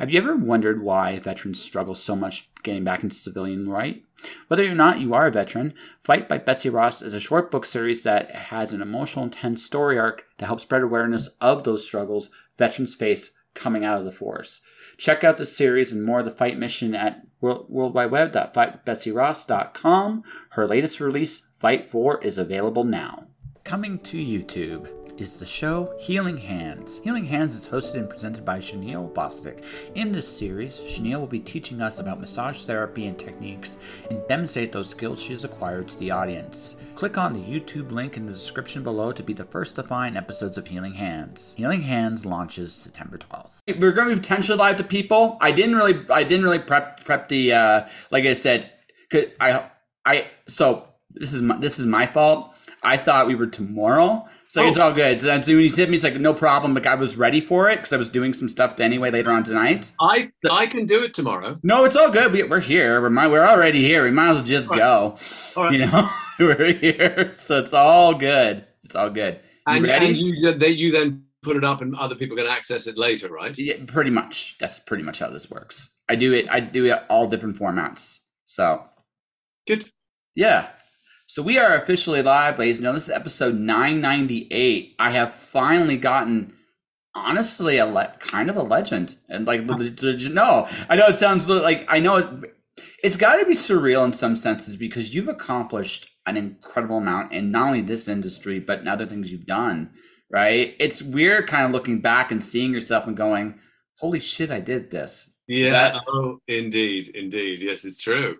Have you ever wondered why veterans struggle so much getting back into civilian life? Whether or not you are a veteran, Fight by Betsy Ross is a short book series that has an emotional, intense story arc to help spread awareness of those struggles veterans face coming out of the force. Check out the series and more of the fight mission at worldwideweb.fightbetsyross.com. Her latest release, Fight 4, is available now. Coming to YouTube is the show Healing Hands. Healing Hands is hosted and presented by Chenille Bostic. In this series, Chenille will be teaching us about massage therapy and techniques and demonstrate those skills she has acquired to the audience. Click on the YouTube link in the description below to be the first to find episodes of Healing Hands. Healing Hands launches September 12th. We're going to be potentially live to people. I didn't really, I didn't really prep prep the, uh, like I said, I, I, so this is my, this is my fault. I thought we were tomorrow. So oh. it's all good. So, so when you hit me, it's like no problem. Like I was ready for it because I was doing some stuff anyway later on tonight. I I can do it tomorrow. No, it's all good. We, are here. We're we're already here. We might as well just right. go. Right. You know, we're here, so it's all good. It's all good. You and, and you they, you then put it up, and other people can access it later, right? Yeah, pretty much. That's pretty much how this works. I do it. I do it all different formats. So good. Yeah. So we are officially live, ladies and gentlemen. This is episode 998. I have finally gotten, honestly, a le- kind of a legend. And like, no, I know it sounds like I know it. It's got to be surreal in some senses because you've accomplished an incredible amount in not only this industry but in other things you've done. Right? It's weird, kind of looking back and seeing yourself and going, "Holy shit, I did this." Yeah. That- oh, indeed, indeed. Yes, it's true.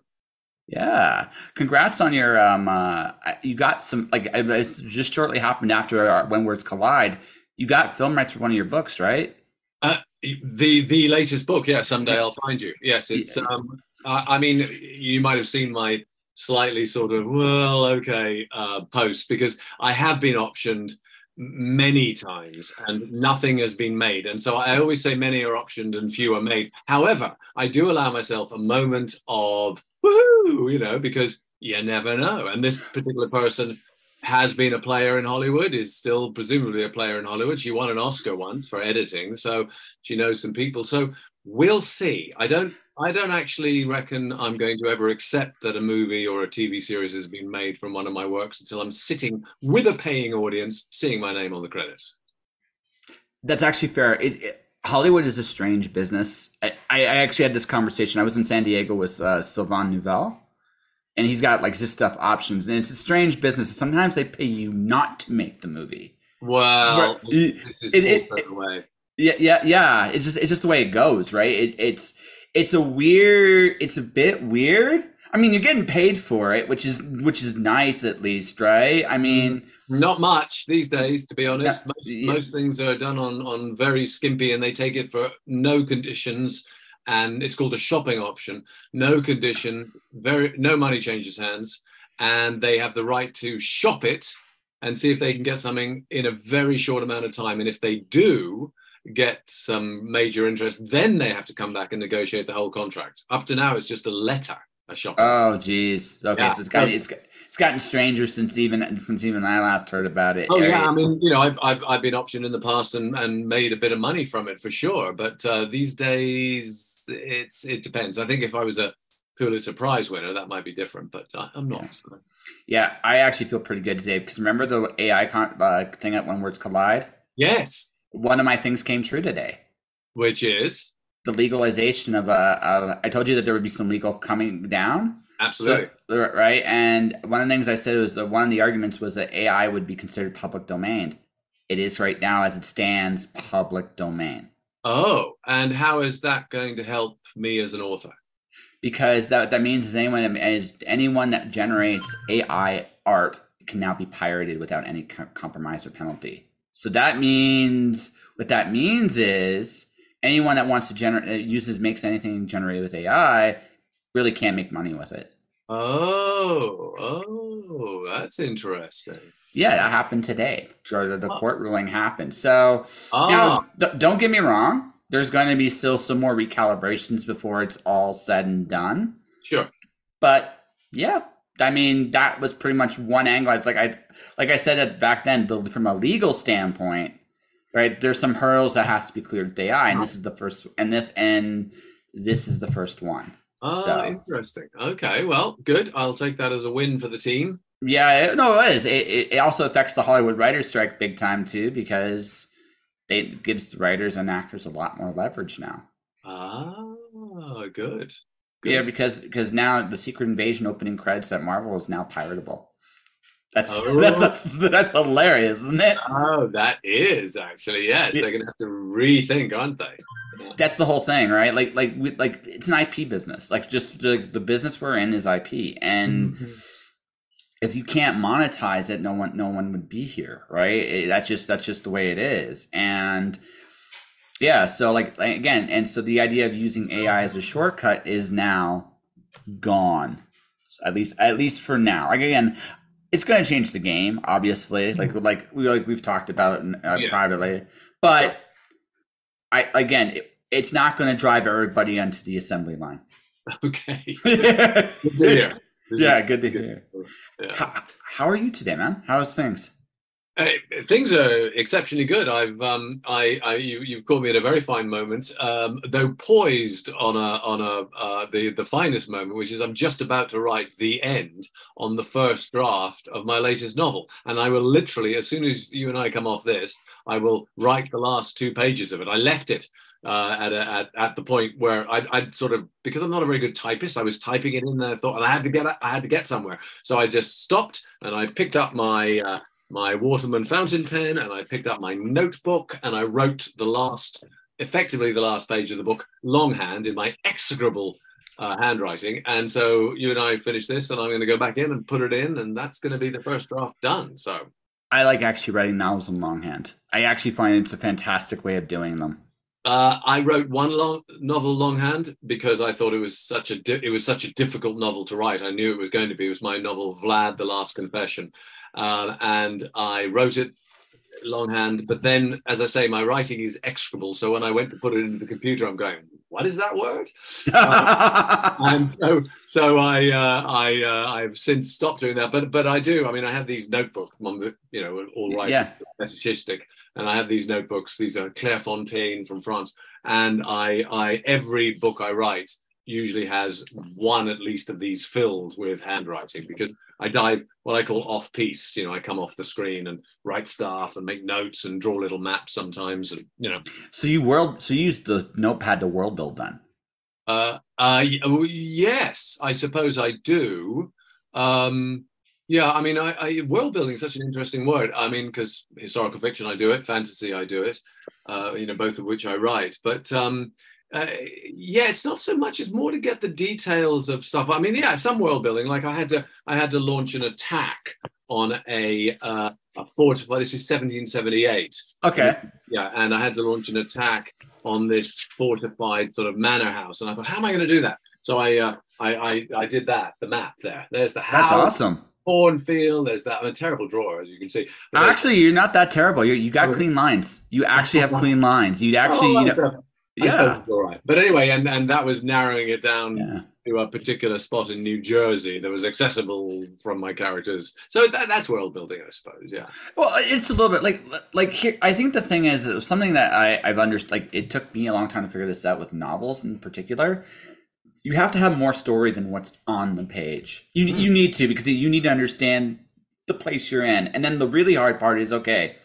Yeah, congrats on your um. Uh, you got some like it just shortly happened after our, When Words Collide. You got film rights for one of your books, right? Uh, the the latest book, yeah. Someday I'll find you. Yes, it's. Yeah. Um, I, I, mean, you might have seen my slightly sort of well, okay, uh, post because I have been optioned many times and nothing has been made. And so I always say many are optioned and few are made. However, I do allow myself a moment of woohoo, you know, because you never know. And this particular person has been a player in Hollywood, is still presumably a player in Hollywood. She won an Oscar once for editing, so she knows some people. So we'll see. I don't I don't actually reckon I'm going to ever accept that a movie or a TV series has been made from one of my works until I'm sitting with a paying audience seeing my name on the credits. That's actually fair. It, it, Hollywood is a strange business. I, I, actually had this conversation. I was in San Diego with uh, Sylvain Neuvel, and he's got like this stuff options, and it's a strange business. Sometimes they pay you not to make the movie. Well, this, this is it, it, the way. Yeah, yeah, yeah. It's just it's just the way it goes, right? It, it's it's a weird. It's a bit weird. I mean, you're getting paid for it, which is which is nice at least, right? I mean, not much these days, to be honest. Yeah, most, yeah. most things are done on on very skimpy, and they take it for no conditions, and it's called a shopping option. No condition, very no money changes hands, and they have the right to shop it and see if they can get something in a very short amount of time. And if they do, get some major interest, then they have to come back and negotiate the whole contract. Up to now, it's just a letter, a shop. Oh, geez. Okay, yeah. so it's got it's it's gotten stranger since even since even I last heard about it. Oh yeah, I mean, you know, I've I've I've been optioned in the past and and made a bit of money from it for sure. But uh, these days, it's it depends. I think if I was a Pulitzer Prize winner, that might be different, but uh, I'm not. Yeah. So. yeah. I actually feel pretty good today because remember the AI con- uh, thing at When Words Collide? Yes one of my things came true today. Which is the legalization of a. Uh, I told you that there would be some legal coming down. Absolutely. So, right. And one of the things I said was that one of the arguments was that AI would be considered public domain. It is right now, as it stands, public domain. Oh, and how is that going to help me as an author? Because that that means is anyone is anyone that generates AI art can now be pirated without any compromise or penalty. So that means what that means is anyone that wants to generate uses makes anything generated with AI really can't make money with it. Oh, oh, that's interesting. Yeah, that happened today. The, the court ruling happened. So oh. now, ah. d- don't get me wrong. There's going to be still some more recalibrations before it's all said and done. Sure. But yeah, I mean, that was pretty much one angle. It's like I like I said that back then, from a legal standpoint, right? There's some hurdles that has to be cleared with AI, and this uh-huh. is the first, and this and this is the first one. Oh, So- interesting. Okay, well, good. I'll take that as a win for the team. Yeah, it, no, it is. It, it, it also affects the Hollywood writers' strike big time too because it gives the writers and actors a lot more leverage now. Ah, good. Yeah, because because now the Secret Invasion opening credits at Marvel is now piratable. That's Oh. that's, that's that's hilarious, isn't it? Oh, that is actually yes. Yeah. They're going to have to rethink, aren't they? Yeah. That's the whole thing, right? Like like we, like it's an IP business. Like just the, the business we're in is IP, and Mhm. if you can't monetize it, no one no one would be here, right? It- that's just that's just the way it is, and yeah. So like like, again, and so the idea of using AI as a shortcut is now gone, at least at least for now. Like again, it's going to change the game, obviously. Like like we like we've talked about it uh, Yeah. privately, but I again, it, it's not going to drive everybody onto the assembly line. Okay. yeah, Good to hear. This is good to hear. Yeah. How, how are you today, man? How's things? Hey, things are exceptionally good. I've um, I, I you, you've caught me at a very fine moment, um, though poised on a on a uh, the the finest moment, which is I'm just about to write the end on the first draft of my latest novel, and I will literally, as soon as you and I come off this, I will write the last two pages of it. I left it uh, at, a, at at the point where I'd, I'd sort of because I'm not a very good typist, I was typing it in there, thought, and I had to get I had to get somewhere, so I just stopped and I picked up my. Uh, my Waterman fountain pen and I picked up my notebook and I wrote the last, effectively the last page of the book longhand in my execrable uh, handwriting. And so you and I finished this and I'm going to go back in and put it in and that's going to be the first draft done. So I like actually writing novels in longhand. I actually find it's a fantastic way of doing them. Uh, I wrote one long novel longhand because I thought it was such a di- it was such a difficult novel to write. I knew it was going to be. It was my novel Vlad: The Last Confession, uh, and I wrote it longhand. But then, as I say, my writing is execrable. So when I went to put it into the computer, I'm going, "What is that word?" and so so I uh, I uh, I've since stopped doing that. But but I do. I mean, I have these notebooks. You know, all writers Yeah. And I have these notebooks. These are Clairefontaine from France, and I I every book I write usually has one at least of these filled with handwriting because I dive what I call off piste. You know, I come off the screen and write stuff and make notes and draw little maps sometimes, and you know. so you world so you use the notepad to world build then. Uh, uh, yes, I suppose I do. Um, yeah, I mean, I, I world building is such an interesting word. I mean, because historical fiction, I do it, fantasy, I do it. Uh, you know, both of which I write. But um, uh, yeah, it's not so much. It's more to get the details of stuff. I mean, yeah, some world building. Like I had to, I had to launch an attack on a, uh, a fortified. This is 1778 Okay. yeah, and I had to launch an attack on this fortified sort of manor house, and I thought, how am I going to do that? So I, uh, I, I, I did that. The map there. There's the house. That's awesome. Cornfield. There's that. I'm a terrible drawer, as you can see. But Actually, you're not that terrible. You you got Oh. clean lines. You actually have clean lines. You oh, actually, Oh, you know, suppose- I suppose yeah, all right. But anyway, and and that was narrowing it down yeah. to a particular spot in New Jersey that was accessible from my characters. So that, that's world building, I suppose. Yeah. Well, it's a little bit like like here. I think the thing is something that I I've understood. Like it took me a long time to figure this out with novels in particular. You have to have more story than what's on the page. You Hmm. you need to because you need to understand the place you're in, and then the really hard part is okay.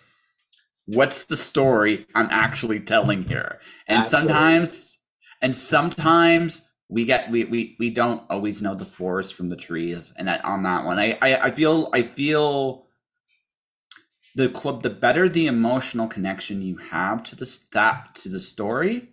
What's the story I'm actually telling here? And Absolutely. sometimes, and sometimes we get we, we we don't always know the forest from the trees, and that on that one, I I, I feel I feel the club the better the emotional connection you have to the stat to the story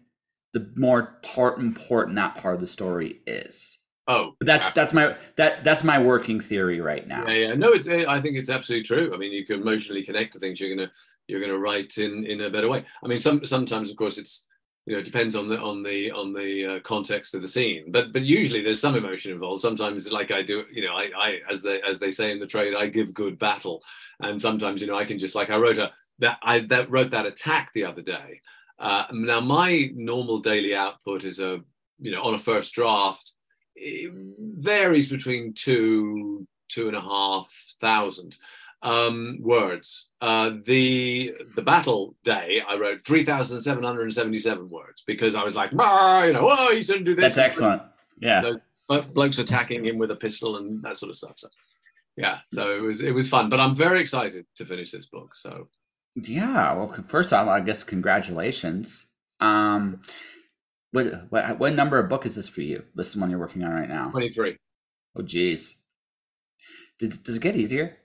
the more part important that part of the story is Oh, but that's that's my that that's my working theory right now Yeah, yeah. No, it's, I think it's absolutely true. I mean, you can emotionally connect to things. You're gonna you're gonna write in in a better way. I mean, some sometimes, of course, it's you know it depends on the on the on the uh, context of the scene. But but usually there's some emotion involved. Sometimes, like I do, you know, I I as they as they say in the trade, I give good battle. And sometimes, you know, I can just like I wrote a that I that wrote that attack the other day. Uh, now my normal daily output is a you know on a first draft it varies between two two and a half thousand um, words. Uh, the the battle day, I wrote three thousand seven hundred and seventy seven words because I was like, you know, oh, he shouldn't do this. That's excellent. Yeah, blokes attacking him with a pistol and that sort of stuff. So, yeah, so it was it was fun, but I'm very excited to finish this book. So, yeah. Well, first off, I guess congratulations. Um, what what what number of book is this for you? This is the one you're working on right now. Twenty three. Oh, geez. Does does it get easier?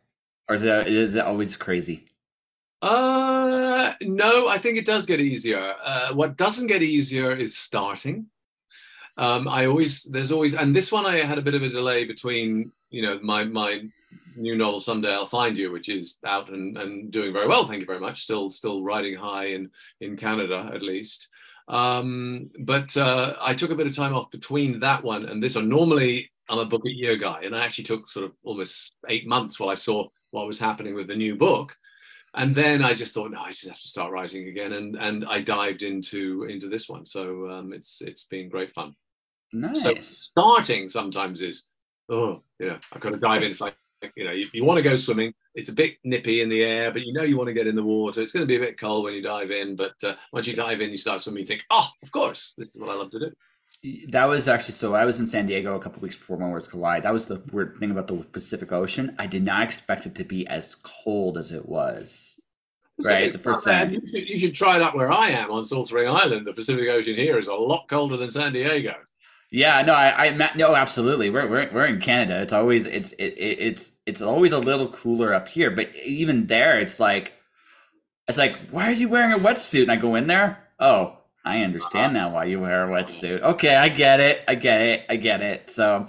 or is it is it always crazy? Uh, no, I think it does get easier. Uh, what doesn't get easier is starting. Um, I always there's always and this one I had a bit of a delay between you know my my new novel someday I'll find you which is out and, and doing very well thank you very much still still riding high in in Canada at least um, but uh, I took a bit of time off between that one and this one normally I'm a book a year guy and I actually took sort of almost eight months while I saw what was happening with the new book and then I just thought, no, I just have to start writing again, and and I dived into into this one. So um, it's it's been great fun. Nice. So starting sometimes is, oh, yeah, I've got to dive in. It's like you know, you, you want to go swimming. It's a bit nippy in the air, but you know you want to get in the water. It's going to be a bit cold when you dive in, but uh, once you dive in, you start swimming. You think, oh, of course, this is what I love to do. That was actually so i was in san diego a couple weeks before when words collide. That was the weird thing about the pacific ocean. I did not expect it to be as cold as it was. Right? the first time. You should, you should try that where i am on salt spring island. The pacific ocean here is a lot colder than san diego yeah no i i no absolutely we're, we're, we're in canada it's always it's it, it's it's always a little cooler up here but even there it's like it's like why are you wearing a wetsuit and i go in there oh I understand uh-huh. now why you wear a wetsuit. Okay, I get it. I get it. I get it. So,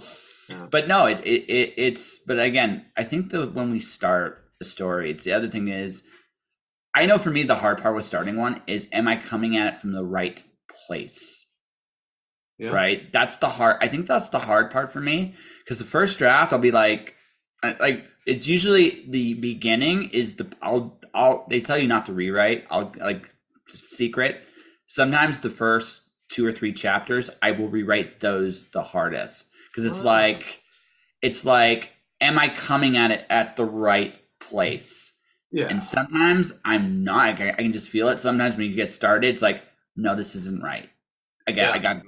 yeah. but no, it, it, it it's but again, I think that when we start the story, it's the other thing is, I know for me the hard part with starting one is, am I coming at it from the right place? Yeah. Right. That's the hard. I think that's the hard part for me because the first draft, I'll be like, like it's usually the beginning is the I'll I'll they tell you not to rewrite. I'll like secret sometimes the first two or three chapters I will rewrite those the hardest because it's oh. like it's like am I coming at it at the right place? Yeah. And sometimes I'm not. I can just feel it. Sometimes when you get started, it's like, no, this isn't right. I got, yeah. I got,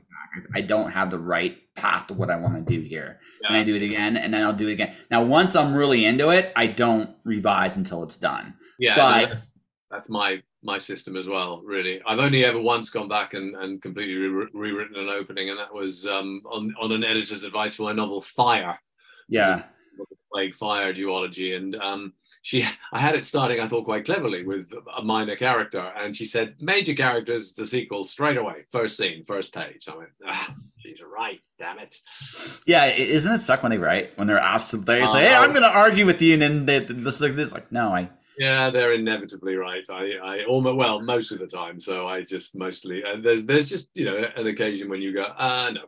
I don't have the right path to what I want to do here. Yeah. And I do it again, and then I'll do it again. Now, once I'm really into it, I don't revise until it's done. Yeah, but that's my my system as well. Really, I've only ever once gone back and, and completely re- rewritten an opening, and that was um, on on an editor's advice for my novel Fire. Yeah, plague fire duology, and um, she I had it starting I thought quite cleverly with a minor character, and she said major characters the sequel straight away, first scene, first page. I went, ah, she's right, damn it. Yeah, isn't it suck when they write when they're absolutely they say, hey, I'm going to argue with you, and then they just like this, like no, I yeah, they're inevitably right. I, I almost well most of the time. So I just mostly and there's there's just you know an occasion when you go ah uh, no,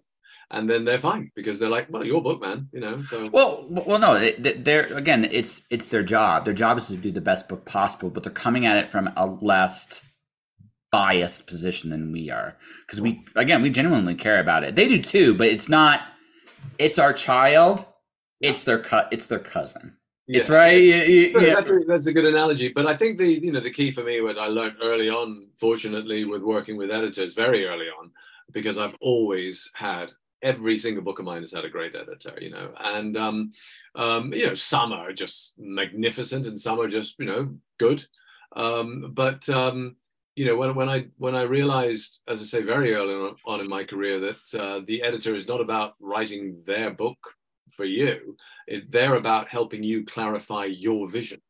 and then they're fine because they're like well your book man you know so well well no they're again it's it's their job their job is to do the best book possible but they're coming at it from a less biased position than we are because we again we genuinely care about it they do too but it's not it's our child it's their cut it's their cousin yeah. It's right. Yeah, yeah. That's, a, that's, a, good analogy. But I think the you know the key for me was I learned early on, fortunately, with working with editors very early on, because I've always had every single book of mine has had a great editor, you know, and um, um, you know some are just magnificent and some are just you know good. Um, but um, you know when when I when I realized, as I say, very early on in my career, that uh, the editor is not about writing their book for you. It, they're about helping you clarify your vision.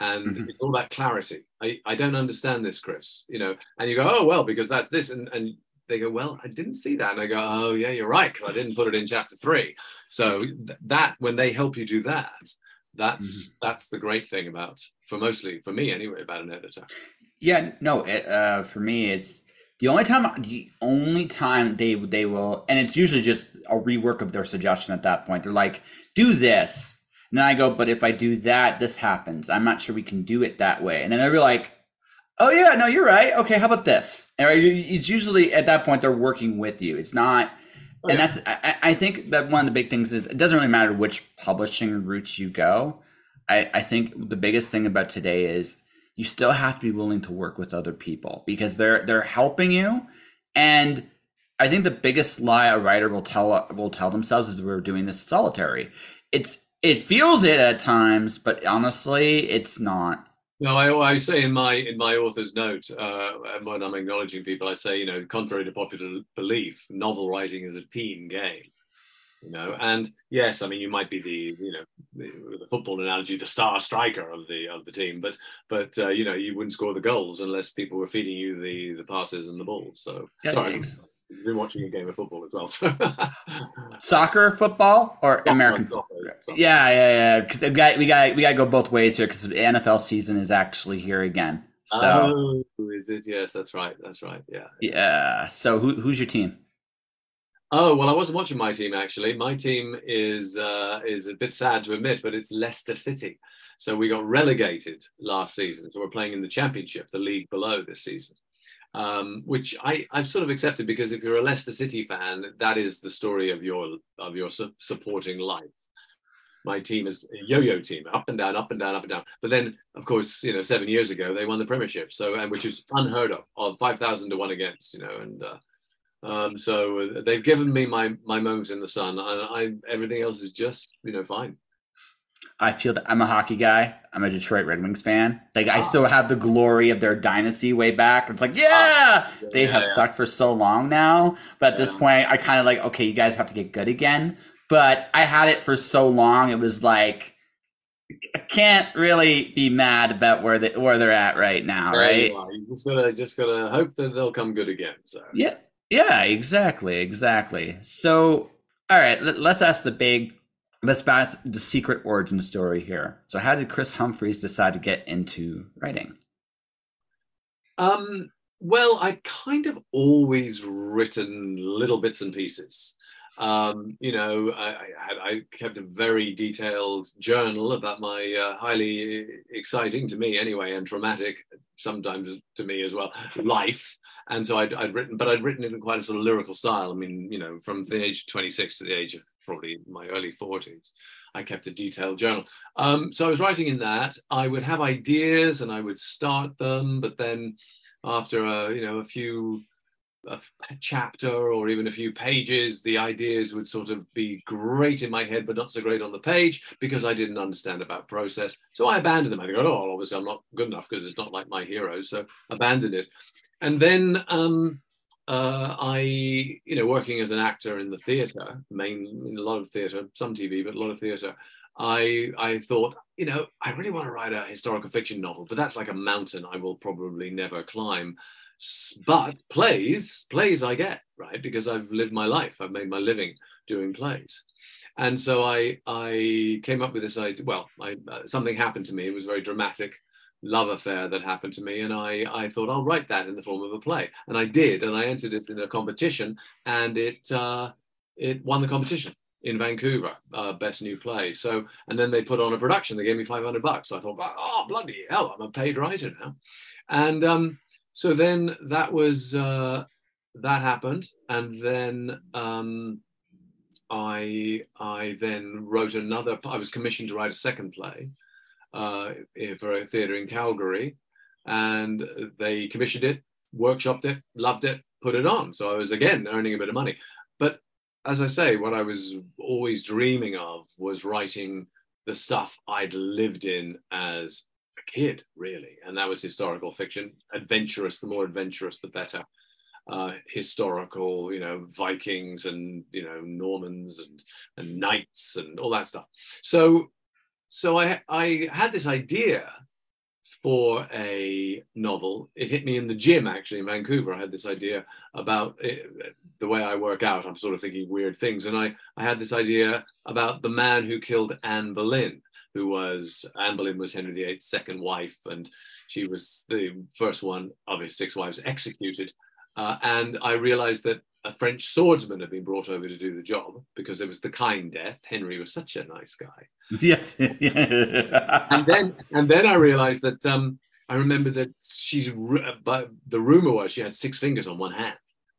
And mm-hmm. it's all about clarity. I, I don't understand this, Chris. You know, and you go, oh well, because that's this, and and they go, well, I didn't see that, and I go, oh yeah, you're right, because I didn't put it in chapter three. So th- that when they help you do that, that's mm-hmm. that's the great thing about for mostly for me anyway about an editor. Yeah, no, it, uh, for me it's the only time, the only time they they will, and it's usually just a rework of their suggestion at that point. They're like, "Do this," and then I go, "But if I do that, this happens. I'm not sure we can do it that way." And then they're like, "Oh yeah, no, you're right. Okay, how about this?" And it's usually at that point they're working with you. It's not, oh, and yeah. that's I, I think that one of the big things is it doesn't really matter which publishing routes you go. I, I think the biggest thing about today is you still have to be willing to work with other people because they're they're helping you and I think the biggest lie a writer will tell will tell themselves is we're doing this solitary. It's it feels it at times, but honestly, it's not. No, I, I say in my in my author's note uh, when I'm acknowledging people, I say you know, contrary to popular belief, novel writing is a team game. You know, and yes, I mean you might be the you know the, the football analogy, the star striker of the of the team, but but uh, you know you wouldn't score the goals unless people were feeding you the the passes and the balls. So yeah, sorry, I've been watching a game of football as well. So. soccer, football, or American soccer? soccer. Yeah, yeah, yeah. Because we got we got we got to go both ways here because the NFL season is actually here again. So oh, is it? Yes, that's right. That's right. Yeah. Yeah. So who, who's your team? Oh well, I wasn't watching my team actually. My team is uh, is a bit sad to admit, but it's Leicester City. So we got relegated last season. So we're playing in the Championship, the league below this season um, which I, I've sort of accepted because if you're a Leicester City fan, that is the story of your of your su- supporting life. My team is a yo-yo team, up and down, up and down, up and down. But then, of course, you know, seven years ago they won the Premiership, so and which is unheard of, of five thousand to one against, you know, and uh, um, so they've given me my my moments in the sun, and I everything else is just you know fine. I feel that I'm a hockey guy. I'm a Detroit Red Wings fan. Like I ah. still have the glory of their dynasty way back. It's like, yeah, yeah they have sucked for so long now. But at this point, I kind of like, okay, you guys have to get good again. But I had it for so long, it was like I can't really be mad about where they where they're at right now, right? You just gotta just gotta hope that they'll come good again. So yeah, yeah, exactly, exactly. So all right, let, let's ask the big let's balance the secret origin story here. So, how did Chris Humphreys decide to get into writing? Um, well, I kind of always written little bits and pieces. Um, you know, I, I, I, kept a very detailed journal about my uh, highly exciting to me anyway, and traumatic sometimes to me as well life. And so I'd, I'd written, but I'd written it in quite a sort of lyrical style. I mean, you know, from the age of 26 to the age of probably in my early 40s. I kept a detailed journal. Um, so I was writing in that. I would have ideas and I would start them, but then after a you know a few a chapter or even a few pages, the ideas would sort of be great in my head, but not so great on the page because I didn't understand about process. So I abandoned them. I go, oh, obviously I'm not good enough because it's not like my heroes. So abandoned it. And then um, uh, I, you know, working as an actor in the theatre, main in a lot of theatre, some TV, but a lot of theatre, I I thought, you know, I really want to write a historical fiction novel, but that's like a mountain I will probably never climb. But plays, plays I get right because I've lived my life. I've made my living doing plays, and so I I came up with this idea. Well, I, uh, something happened to me. It was very dramatic love affair that happened to me and I, I thought I'll write that in the form of a play. And I did and I entered it in a competition and it uh, it won the competition in Vancouver uh, best new play. So and then they put on a production they gave me 500 bucks. I thought oh bloody hell I'm a paid writer now. And um, so then that was uh, that happened and then um, I I then wrote another I was commissioned to write a second play uh, for a theatre in Calgary, and they commissioned it, workshopped it, loved it, put it on. So I was again earning a bit of money. But as I say, what I was always dreaming of was writing the stuff I'd lived in as a kid, really, and that was historical fiction, adventurous. The more adventurous, the better. Uh, historical, you know, Vikings and you know Normans and and knights and all that stuff. So so I, I had this idea for a novel. It hit me in the gym actually in Vancouver. I had this idea about it, the way I work out. I'm sort of thinking weird things. And I, I had this idea about the man who killed Anne Boleyn, who was, Anne Boleyn was Henry VIII's second wife, and she was the first one of his six wives executed. Uh, and I realized that a French swordsman had been brought over to do the job because it was the kind death. Henry was such a nice guy. Yes. and then and then I realized that um, I remember that she's but the rumor was she had six fingers on one hand,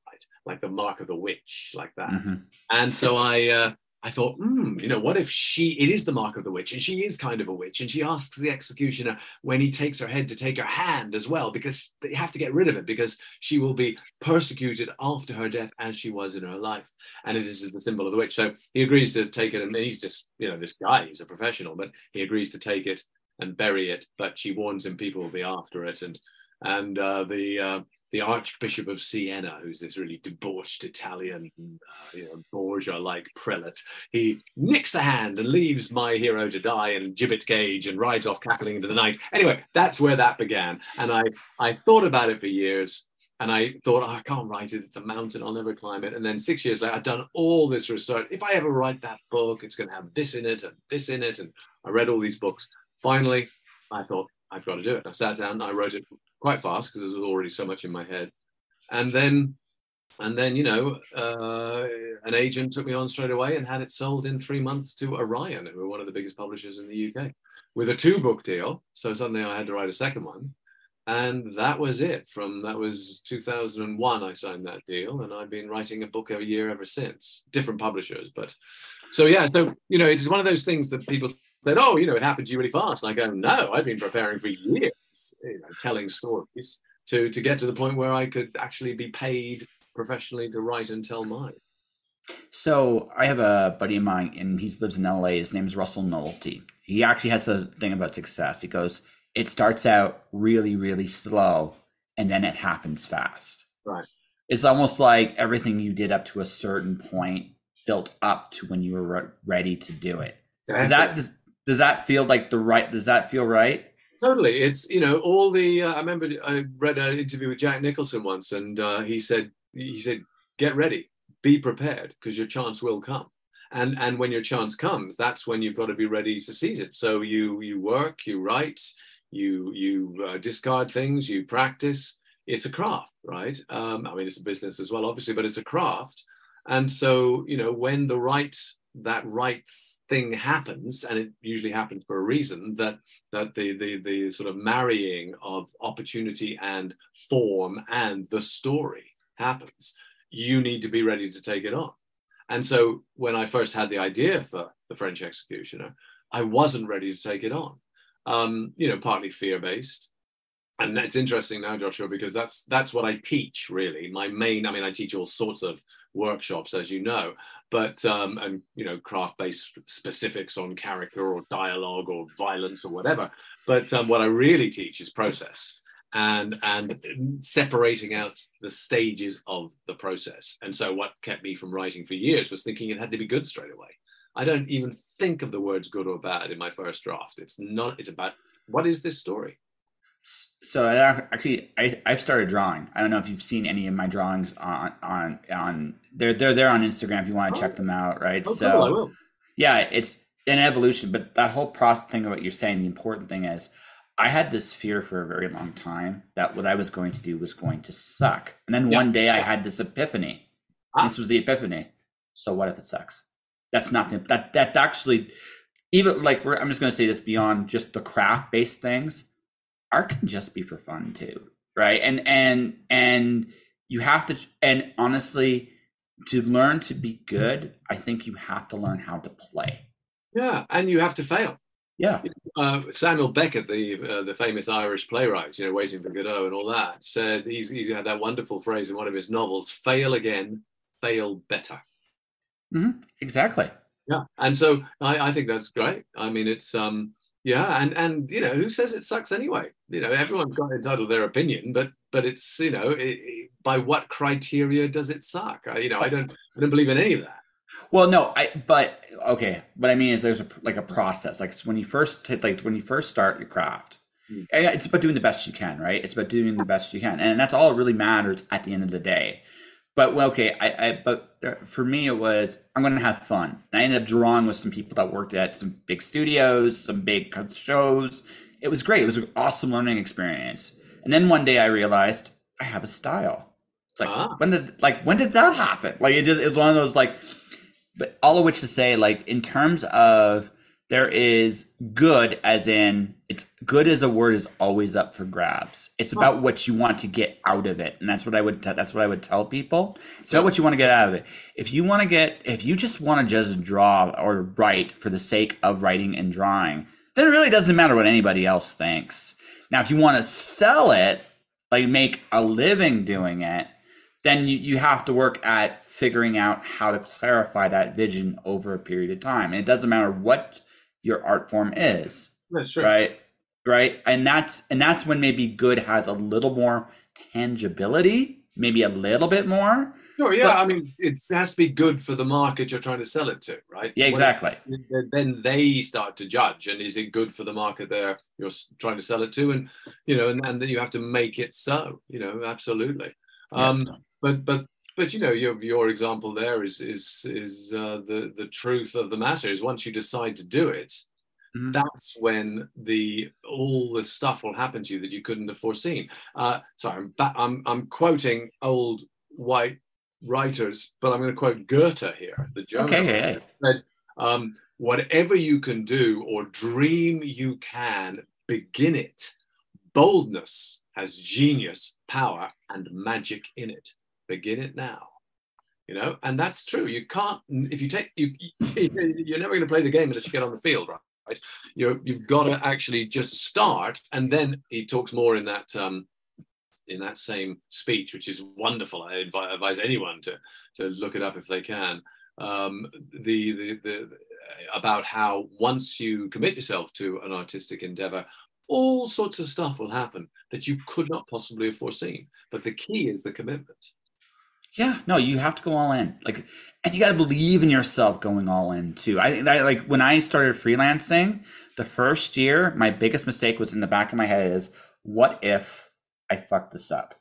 right, like the mark of the witch, like that. Mm-hmm. And so I uh, I thought, hmm, you know, what if she, it is the mark of the witch, and she is kind of a witch, and she asks the executioner when he takes her head to take her hand as well, because they have to get rid of it, because she will be persecuted after her death as she was in her life. And this is the symbol of the witch. So he agrees to take it, and he's just, you know, this guy, he's a professional, but he agrees to take it and bury it, but she warns him people will be after it. And and uh, the uh, the Archbishop of Siena, who's this really debauched Italian, uh, you know, Borgia-like prelate, he nicks the hand and leaves my hero to die in gibbet cage and rides off cackling into the night. Anyway, that's where that began, and I I thought about it for years. And I thought, oh, I can't write it. It's a mountain. I'll never climb it. And then six years later, I've done all this research. If I ever write that book, it's going to have this in it and this in it. And I read all these books. Finally, I thought, I've got to do it. I sat down, I wrote it quite fast because there was already so much in my head. And then, and then, you know, uh, an agent took me on straight away and had it sold in three months to Orion, who were one of the biggest publishers in the UK, with a two book deal. So suddenly I had to write a second one. And that was it. From that was 2001, I signed that deal, and I've been writing a book every year ever since. Different publishers, but so yeah. So you know, it's one of those things that people said, "Oh, you know, it happened to you really fast." And I go, "No, I've been preparing for years, you know, telling stories to to get to the point where I could actually be paid professionally to write and tell mine." So I have a buddy of mine, and he lives in LA. His name is Russell Nohelty. He actually has a thing about success. He goes, "It starts out really, really slow, and then it happens fast." Right. It's almost like everything you did up to a certain point built up to when you were re- ready to do it. Does that does, does that feel like the right does that feel right totally. It's you know all the uh, i remember i read an interview with jack nicholson once and uh, he said he said get ready. Be prepared because your chance will come. And and when your chance comes that's when you've got to be ready to seize it. So you you work you write you you uh, discard things you practice. It's a craft right? Um, i mean it's a business as well obviously but it's a craft. And so you know when the right that right thing happens, and it usually happens for a reason, that that the the the sort of marrying of opportunity and form and the story happens, you need to be ready to take it on. And so when I first had the idea for the French executioner, I wasn't ready to take it on. Um, you know, partly fear-based. And it's interesting now, Joshua, because that's that's what I teach really. My main, I mean, I teach all sorts of workshops, as you know, but um, and you know craft-based specifics on character or dialogue or violence or whatever. But um, what I really teach is process and and separating out the stages of the process. And so what kept me from writing for years was thinking it had to be good straight away. I don't even think of the words good or bad in my first draft. It's not. It's about what is this story so I actually I I've started drawing. I don't know if you've seen any of my drawings on on on they're they're there on Instagram if you want to oh. check them out, right? Oh, so cool, yeah, it's an evolution, but that whole process thing of what you're saying, the important thing is I had this fear for a very long time that what I was going to do was going to suck. And then yeah. one day I had this epiphany. Ah. This was the epiphany. So what if it sucks? That's not the, that that actually even like I'm just going to say this beyond just the craft based things art can just be for fun too right? And and and you have to and honestly to learn to be good i think you have to learn how to play. Yeah and you have to fail. Yeah. Uh, samuel beckett the uh, the famous irish playwright you know waiting for godot and all that said he's, he's had that wonderful phrase in one of his novels fail again fail better. Mm-hmm. exactly. Yeah and so I, I think that's great. I mean it's um yeah, and and you know who says it sucks anyway? You know everyone's got entitled their opinion, but but it's you know it, it, by what criteria does it suck? I, you know I don't I don't believe in any of that. Well, no, I but okay, what I mean is there's a like a process. Like when you first hit, like when you first start your craft, mm. it's about doing the best you can, right? It's about doing the best you can, and that's all it really matters at the end of the day. But well, okay, I, I but uh, for me it was I'm going to have fun. And I ended up drawing with some people that worked at some big studios, some big shows. It was great. It was an awesome learning experience. And then one day I realized I have a style. It's like ah. when did like when did that happen? Like it just it was one of those like, but all of which to say like in terms of there is good as in it's good as a word is always up for grabs. It's about what you want to get out of it and that's what i would t- that's what i would tell people. It's about what you want to get out of it. If you want to get if you just want to just draw or write for the sake of writing and drawing then it really doesn't matter what anybody else thinks. Now if you want to sell it like make a living doing it then you, you have to work at figuring out how to clarify that vision over a period of time. And it doesn't matter what your art form is. That's true. Right. Right. And that's and that's when maybe good has a little more tangibility, maybe a little bit more. Sure, yeah. But, I mean, it has to be good for the market you're trying to sell it to, right? Yeah, exactly. When, then they start to judge, and is it good for the market there you're trying to sell it to, and you know, and, and then you have to make it so, you know, absolutely. Yeah. Um, but but but you know, your your example there is is is uh, the the truth of the matter is once you decide to do it, mm-hmm. that's when the all the stuff will happen to you that you couldn't have foreseen. Uh, sorry, I'm, ba- I'm I'm quoting old white writers, but I'm going to quote Goethe here, the German. Okay, hey. Said, um, whatever you can do or dream you can, begin it. Boldness has genius, power, and magic in it begin it now. You know and that's true. You can't if you take you you're never going to play the game unless you get on the field right? You you've got to actually just start and then he talks more in that um in that same speech which is wonderful. I advise anyone to to look it up if they can. Um the the the about how once you commit yourself to an artistic endeavor all sorts of stuff will happen that you could not possibly have foreseen. But the key is the commitment yeah, no, you have to go all in. Like, and you got to believe in yourself going all in too. I that like when I started freelancing, the first year, my biggest mistake was in the back of my head is, what if I fuck this up?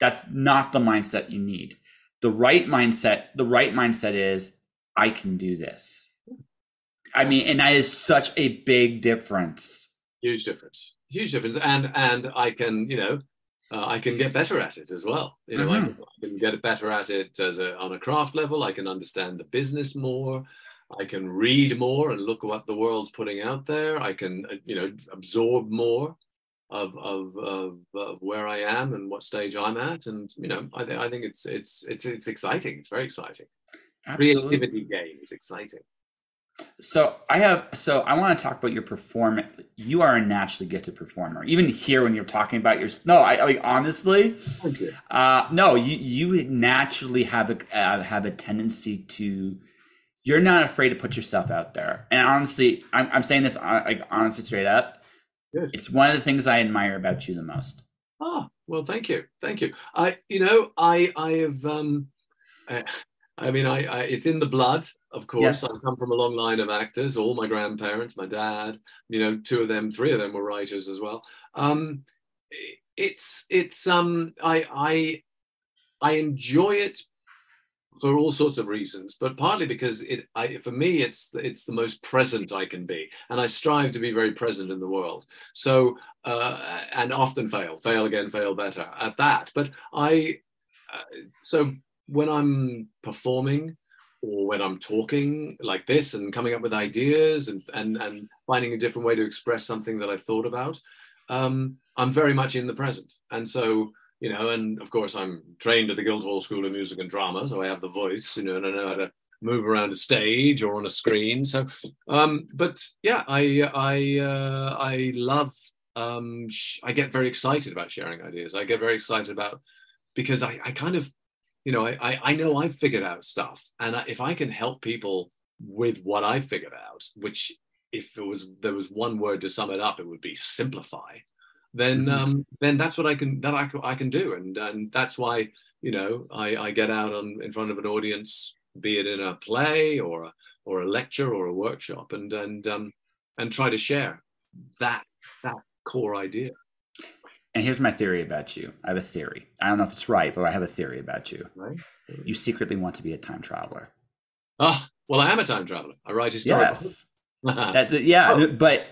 That's not the mindset you need. The right mindset, the right mindset is, I can do this. I mean, and that is such a big difference. Huge difference. Huge difference. And and I can, you know, uh, I can get better at it as well. You know, mm-hmm. I, can, I, can, get better at it as a, on a craft level. I can understand the business more. I can read more and look what the world's putting out there. I can, uh, you know, absorb more of, of, of, of where I am and what stage I'm at. And, you know, I, th- I think it's, it's, it's, it's exciting. It's very exciting. Absolutely. Creativity game is exciting. So I have so I want to talk about your performance. You are a naturally gifted performer. Even here when you're talking about your no, I like honestly, uh, no, you you naturally have a uh, have a tendency to. You're not afraid to put yourself out there, and honestly, I'm I'm saying this uh, like honestly straight up. Yes. It's one of the things I admire about you the most. Oh well, thank you, thank you. I you know I I have um. I mean, I, I, it's in the blood, of course. Yes. I come from a long line of actors. All my grandparents, my dad, you know, two of them, three of them were writers as well. Um, it's it's um, I I I enjoy it for all sorts of reasons, but partly because it I, for me it's it's the most present I can be, and I strive to be very present in the world. So uh, and often fail, fail again, fail better at that. But I uh, so when I'm performing or when I'm talking like this and coming up with ideas and, and, and finding a different way to express something that I've thought about, um, I'm very much in the present. And so, you know, and of course I'm trained at the Guildhall School of Music and Drama, so I have the voice, you know, and I know how to move around a stage or on a screen. So, um, but yeah, I, I, uh, I love, um, sh- I get very excited about sharing ideas. I get very excited about, because I, I kind of you know, I, I know I've figured out stuff. And if I can help people with what I figured out, which if it was there was one word to sum it up, it would be simplify. Then mm-hmm. um, then that's what I can that I, I can do, and and that's why you know I, I get out on in front of an audience, be it in a play or a, or a lecture or a workshop, and and um, and try to share that that core idea. And here's my theory about you. I have a theory. I don't know if it's right, but I have a theory about you. Right. You secretly want to be a time traveler. Oh, well, I am a time traveler. I write historical. Yes. that, yeah, oh. but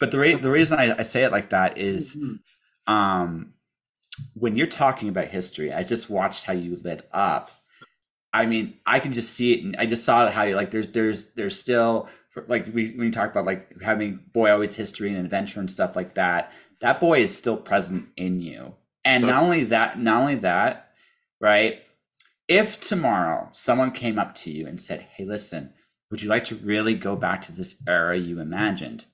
but the re- the reason I, I say it like that is, mm-hmm. um, when you're talking about history, I just watched how you lit up. I mean, I can just see it, and I just saw how you like. There's there's there's still like we when you talk about like having boy always history and adventure and stuff like that, that boy is still present in you. And not only that, not only that, right? If tomorrow someone came up to you and said, "Hey, listen, would you like to really go back to this era you imagined?"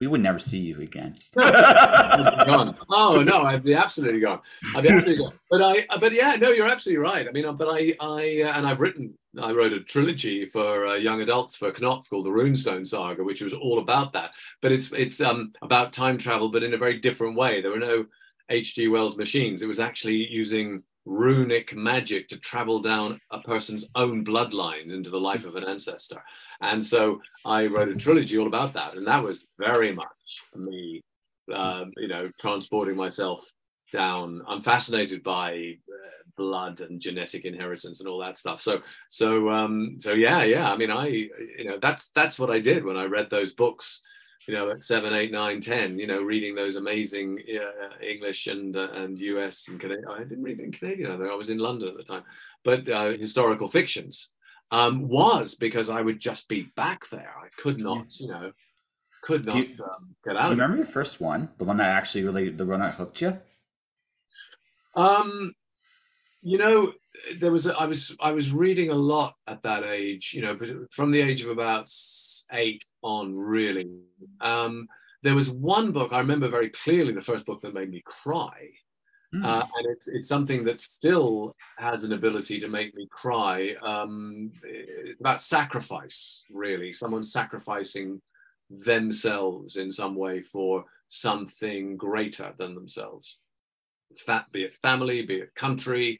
we would never see you again. oh no, I'd be absolutely gone. I'd be absolutely gone. But I, but yeah, no, you're absolutely right. I mean, but I, I, uh, and I've written, I wrote a trilogy for uh, young adults for Knopf called the Runestone Saga, which was all about that. But it's, it's um, about time travel, but in a very different way. There were no H.G. Wells machines. It was actually using runic magic to travel down a person's own bloodline into the life of an ancestor. And so I wrote a trilogy all about that. And that was very much me, uh, you know, transporting myself down. I'm fascinated by uh, blood and genetic inheritance and all that stuff. So, so, um, so yeah, yeah. I mean, I, you know, that's, that's what I did when I read those books you know, at seven, eight, nine, ten, you know, reading those amazing uh, English and uh, and US and Canadian. I didn't read in Canadian. I was in London at the time, but uh, historical fictions um, was because I would just be back there. I could not, you know, could not you, um, get out. Do you remember your first one, the one that actually really, the one that hooked you? Um, you know, there was a, I was I was reading a lot at that age, you know, but from the age of about eight on, really. Um, there was one book I remember very clearly, the first book that made me cry, mm. uh, and it's it's something that still has an ability to make me cry. Um, it's about sacrifice, really, someone sacrificing themselves in some way for something greater than themselves. That be it family, be it country,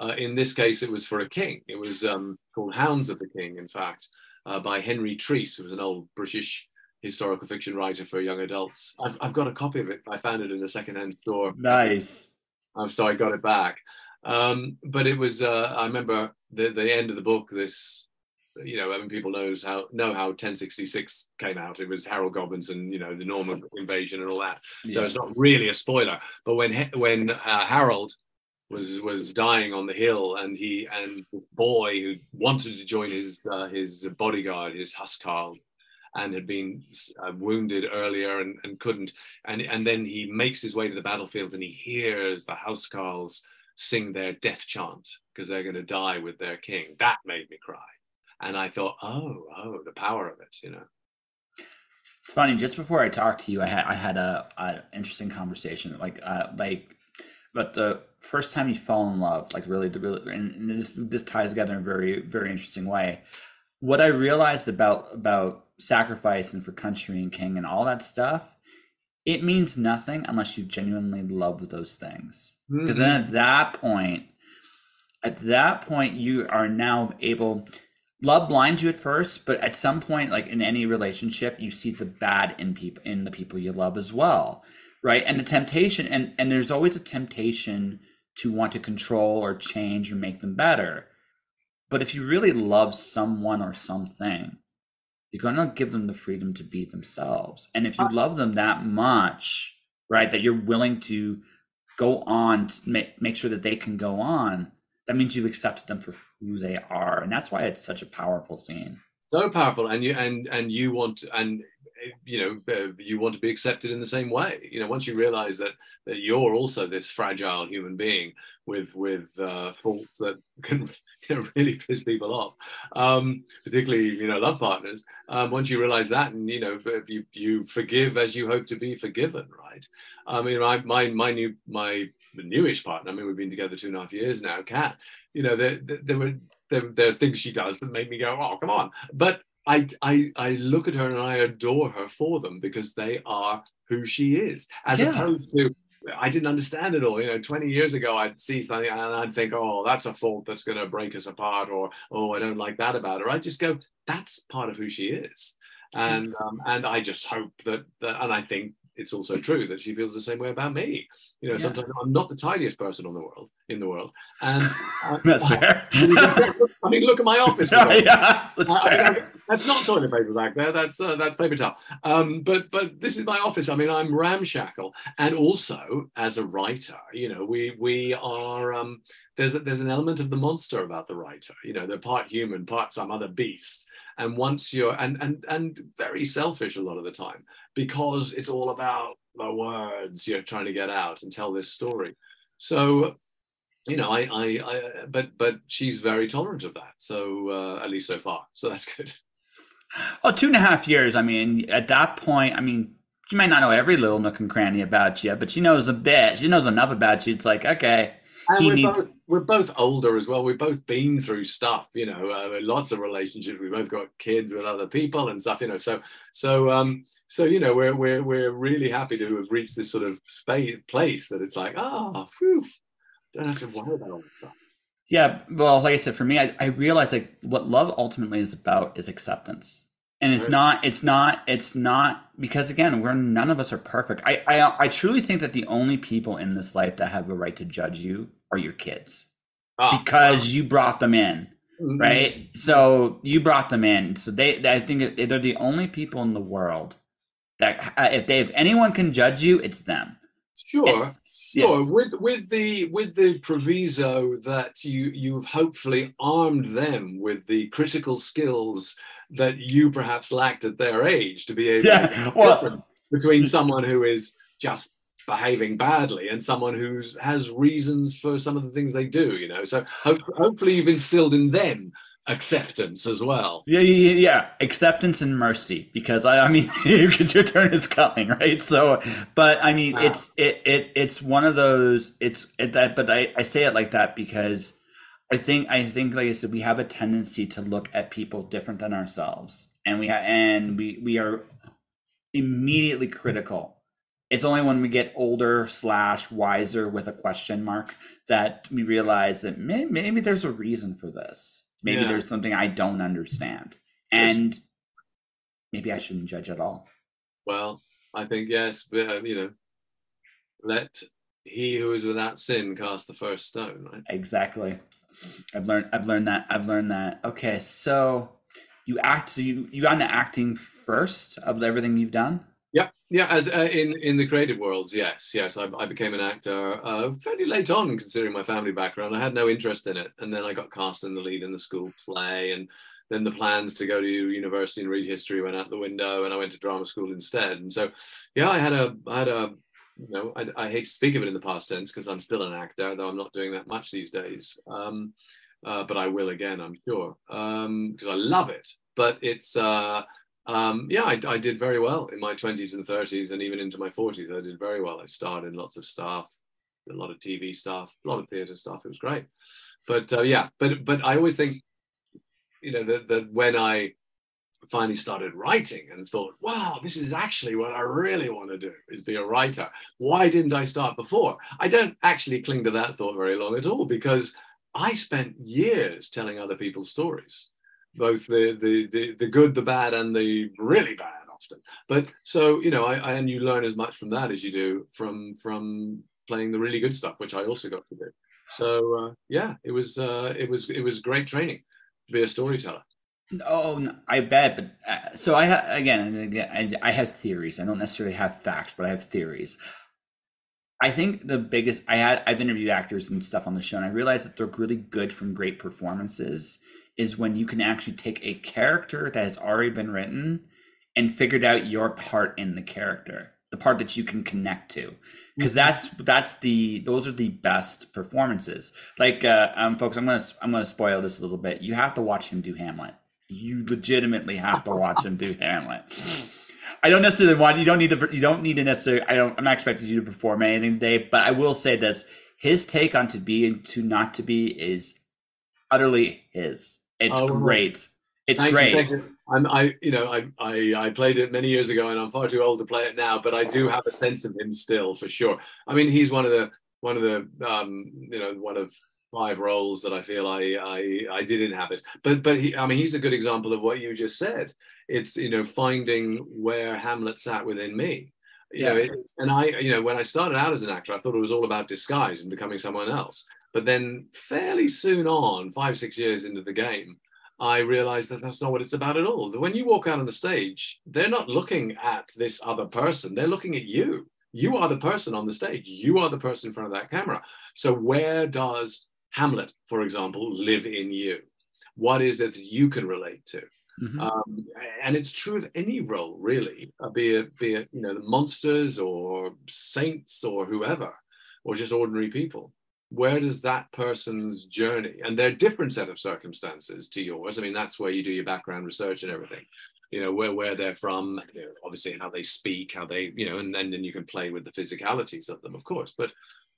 uh, in this case, it was for a king. It was um, called Hounds of the King, in fact, uh, by Henry Treece, who was an old British historical fiction writer for young adults. I've, I've got a copy of it. I found it in a secondhand store. Nice. I'm sorry, I got it back. Um, but it was, uh, I remember the, the end of the book, this, you know, I mean, people knows how know how 1066 came out. It was Harold Godwinson, you know, the Norman invasion and all that. So it's not really a spoiler. But when when uh, Harold was was dying on the hill, and he and this boy who wanted to join his uh, his bodyguard, his housecarl, and had been uh, wounded earlier and, and couldn't, and and then he makes his way to the battlefield and he hears the housecarls sing their death chant because they're going to die with their king. That made me cry, and I thought, oh, oh, the power of it, you know. It's funny. Just before I talked to you, I had I had a, a interesting conversation. Like uh, like but the first time you fall in love, like really, really, and this this ties together in a very very interesting way. What I realized about about sacrifice and for country and king and all that stuff, it means nothing unless you genuinely love those things. Because mm-hmm. then at that point, at that point, you are now able. Love blinds you at first, but at some point, like in any relationship, you see the bad in people in the people you love as well right? And the temptation and and there's always a temptation to want to control or change or make them better. But if you really love someone or something you're going to give them the freedom to be themselves. And if you oh. love them that much right that you're willing to go on to make, make sure that they can go on that means you've accepted them for who they are and that's why it's such a powerful scene. So powerful and you and and you want and you know uh, you want to be accepted in the same way. You know once you realize that that you're also this fragile human being with with uh, faults that can you know, really piss people off um, particularly you know love partners um, once you realize that and you know you, you forgive as you hope to be forgiven right? I mean my my, my new my newish partner i mean we've been together two and a half years now cat you know there, there, there were there, there are things she does that make me go oh come on but I, I, I look at her and I adore her for them because they are who she is, as yeah. opposed to I didn't understand it all. You know, 20 years ago, I'd see something and I'd think, oh, that's a fault that's going to break us apart, or oh, I don't like that about her. I just go, that's part of who she is, and um, and I just hope that, that, and I think it's also true that she feels the same way about me. You know, yeah. sometimes I'm not the tidiest person on the world in the world, and that's fair. I mean, look at my office. yeah, that's, I, I that's not toilet paper back there. That's uh, that's paper towel. Um, but but this is my office. I mean, I'm ramshackle, and also as a writer, you know, we we are. Um, there's a, there's an element of the monster about the writer. You know, they're part human, part some other beast and once you're and and and very selfish a lot of the time because it's all about the words you're trying to get out and tell this story so you know i i, I but but she's very tolerant of that so uh, at least so far so that's good Oh, two and a half years. I mean, at that point, I mean, she might not know every little nook and cranny about you, but she knows a bit. She knows enough about you. It's like, okay. And we're needs- both we're both older as well. We've both been through stuff, you know, uh, lots of relationships. We both got kids with other people and stuff, you know. So so um so you know we're we're we're really happy to have reached this sort of space place that it's like ah, oh, don't have to worry about all that stuff. Yeah, well, like I said, for me, I, I realize like what love ultimately is about is acceptance and it's not it's not it's not because again we're none of us are perfect. I, I i truly think that the only people in this life that have a right to judge you are your kids. Oh, because you brought them in mm-hmm. right? So you brought them in. So they, they i think they're the only people in the world that uh, if they if anyone can judge you it's them. Sure, sure. Yeah. With with the with the proviso that you you've hopefully armed them with the critical skills that you perhaps lacked at their age to be able yeah. to well, between someone who is just behaving badly and someone who has reasons for some of the things they do you know so hope, hopefully you've instilled in them acceptance as well yeah yeah yeah acceptance and mercy because i i mean because your turn is coming right so but i mean wow. it's it, it it's one of those it's it, that but i i say it like that because I think I think like I said, we have a tendency to look at people different than ourselves, and we ha- and we we are immediately critical. It's only when we get older slash wiser with a question mark that we realize that maybe, maybe there's a reason for this. Maybe yeah. there's something I don't understand, and maybe I shouldn't judge at all. Well, I think yes, but uh, you know, let he who is without sin cast the first stone. Right? Exactly. I've learned. I've learned that. I've learned that. Okay, so you act. So you you got into acting first of everything you've done. Yeah, yeah. As uh, in in the creative worlds, yes, yes. I, I became an actor uh, fairly late on, considering my family background. I had no interest in it, and then I got cast in the lead in the school play, and then the plans to go to university and read history went out the window, and I went to drama school instead. And so, yeah, I had a I had a you know, I, I, hate to speak of it in the past tense because I'm still an actor, though I'm not doing that much these days. Um, uh, but I will again, I'm sure, because um, I love it. But it's, uh, um, yeah, I, I, did very well in my 20s and 30s, and even into my 40s. I did very well. I starred in lots of stuff, a lot of TV stuff, a lot of theatre stuff. It was great. But uh, yeah, but but I always think, you know, that, that when I finally started writing and thought, wow, this is actually what I really want to do is be a writer. Why didn't I start before? I don't actually cling to that thought very long at all because I spent years telling other people's stories, both the the the, the good, the bad, and the really bad often. But so you know, I, I and you learn as much from that as you do from from playing the really good stuff, which I also got to do. So uh, yeah, it was uh, it was it was great training to be a storyteller. Oh, no, I bet. But uh, so I ha- again, again, I, I have theories. I don't necessarily have facts, but I have theories. I think the biggest I had I've interviewed actors and stuff on the show, and I realized that they're really good from great performances is when you can actually take a character that has already been written and figured out your part in the character, the part that you can connect to. Because mm-hmm. that's that's the those are the best performances. Like uh, um, folks, I'm gonna I'm gonna spoil this a little bit. You have to watch him do Hamlet you legitimately have to watch him do Hamlet. I don't necessarily want you don't need to you don't need to necessarily I don't I'm not expecting you to perform anything today, but I will say this: his take on to be and to not to be is utterly his. It's oh, great. It's great. I'm I you know I, I I played it many years ago and I'm far too old to play it now, but I do have a sense of him still for sure. I mean he's one of the one of the um you know one of five roles that I feel I I, I did inhabit. But but he, I mean he's a good example of what you just said. It's you know finding where Hamlet sat within me. You yeah. know, it, and I you know when I started out as an actor, I thought it was all about disguise and becoming someone else. But then fairly soon on, five six years into the game. I realized that that's not what it's about at all. When you walk out on the stage, they're not looking at this other person, they're looking at you. You are the person on the stage. You are the person in front of that camera. So, where does Hamlet, for example, live in you? What is it that you can relate to? Mm-hmm. Um, and it's true of any role, really, uh, be it be it you know the monsters or saints or whoever, or just ordinary people. Where does that person's journey and their different set of circumstances to yours? I mean, that's where you do your background research and everything. You know where where they're from, you know, obviously how they speak, how they you know, and then then you can play with the physicalities of them, of course. But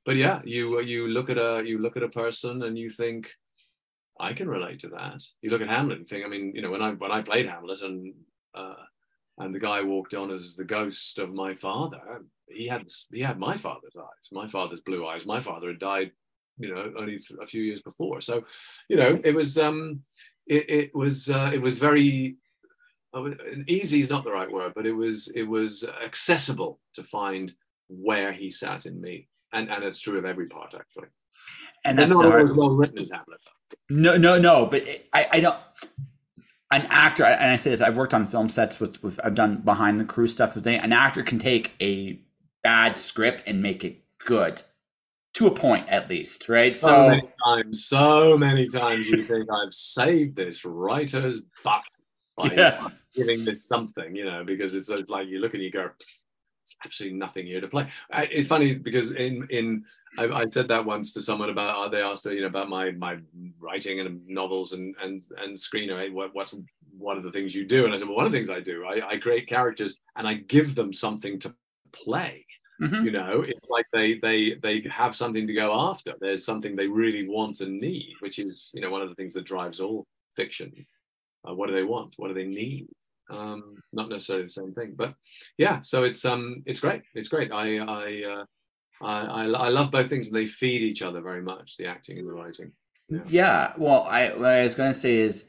but yeah, you you look at a you look at a person and you think I can relate to that. You look at Hamlet and think, I mean, you know, when I when I played Hamlet and uh, and the guy walked on as the ghost of my father, he had he had my father's eyes, my father's blue eyes. My father had died, you know, only a few years before. So, you know, it was um, it, it was uh, it was very easy is not the right word, but it was it was accessible to find where he sat in me, and and it's true of every part actually. And that's not always well written as Hamlet. No, no, no. But I, I don't. An actor, and I say this, I've worked on film sets with, with I've done behind the crew stuff with An actor can take a bad script and make it good, to a point at least, right? So, so many times, so many times, you think I've saved this writer's butt by yes. giving this something, you know, because it's, it's like you look and you go, it's absolutely nothing here to play. It's funny because in in I, I, said that once to someone about uh, they asked you know about my my writing and novels and and and screenwriting what what's one of the things you do and I said well one of the things I do I, I create characters and I give them something to play mm-hmm. you know it's like they they they have something to go after there's something they really want and need which is you know one of the things that drives all fiction uh, what do they want? What do they need? Um, not necessarily the same thing but yeah so it's um it's great. It's great. I I uh, I, I, I love both things and they feed each other very much the acting and the writing. Yeah, yeah well I what I was going to say is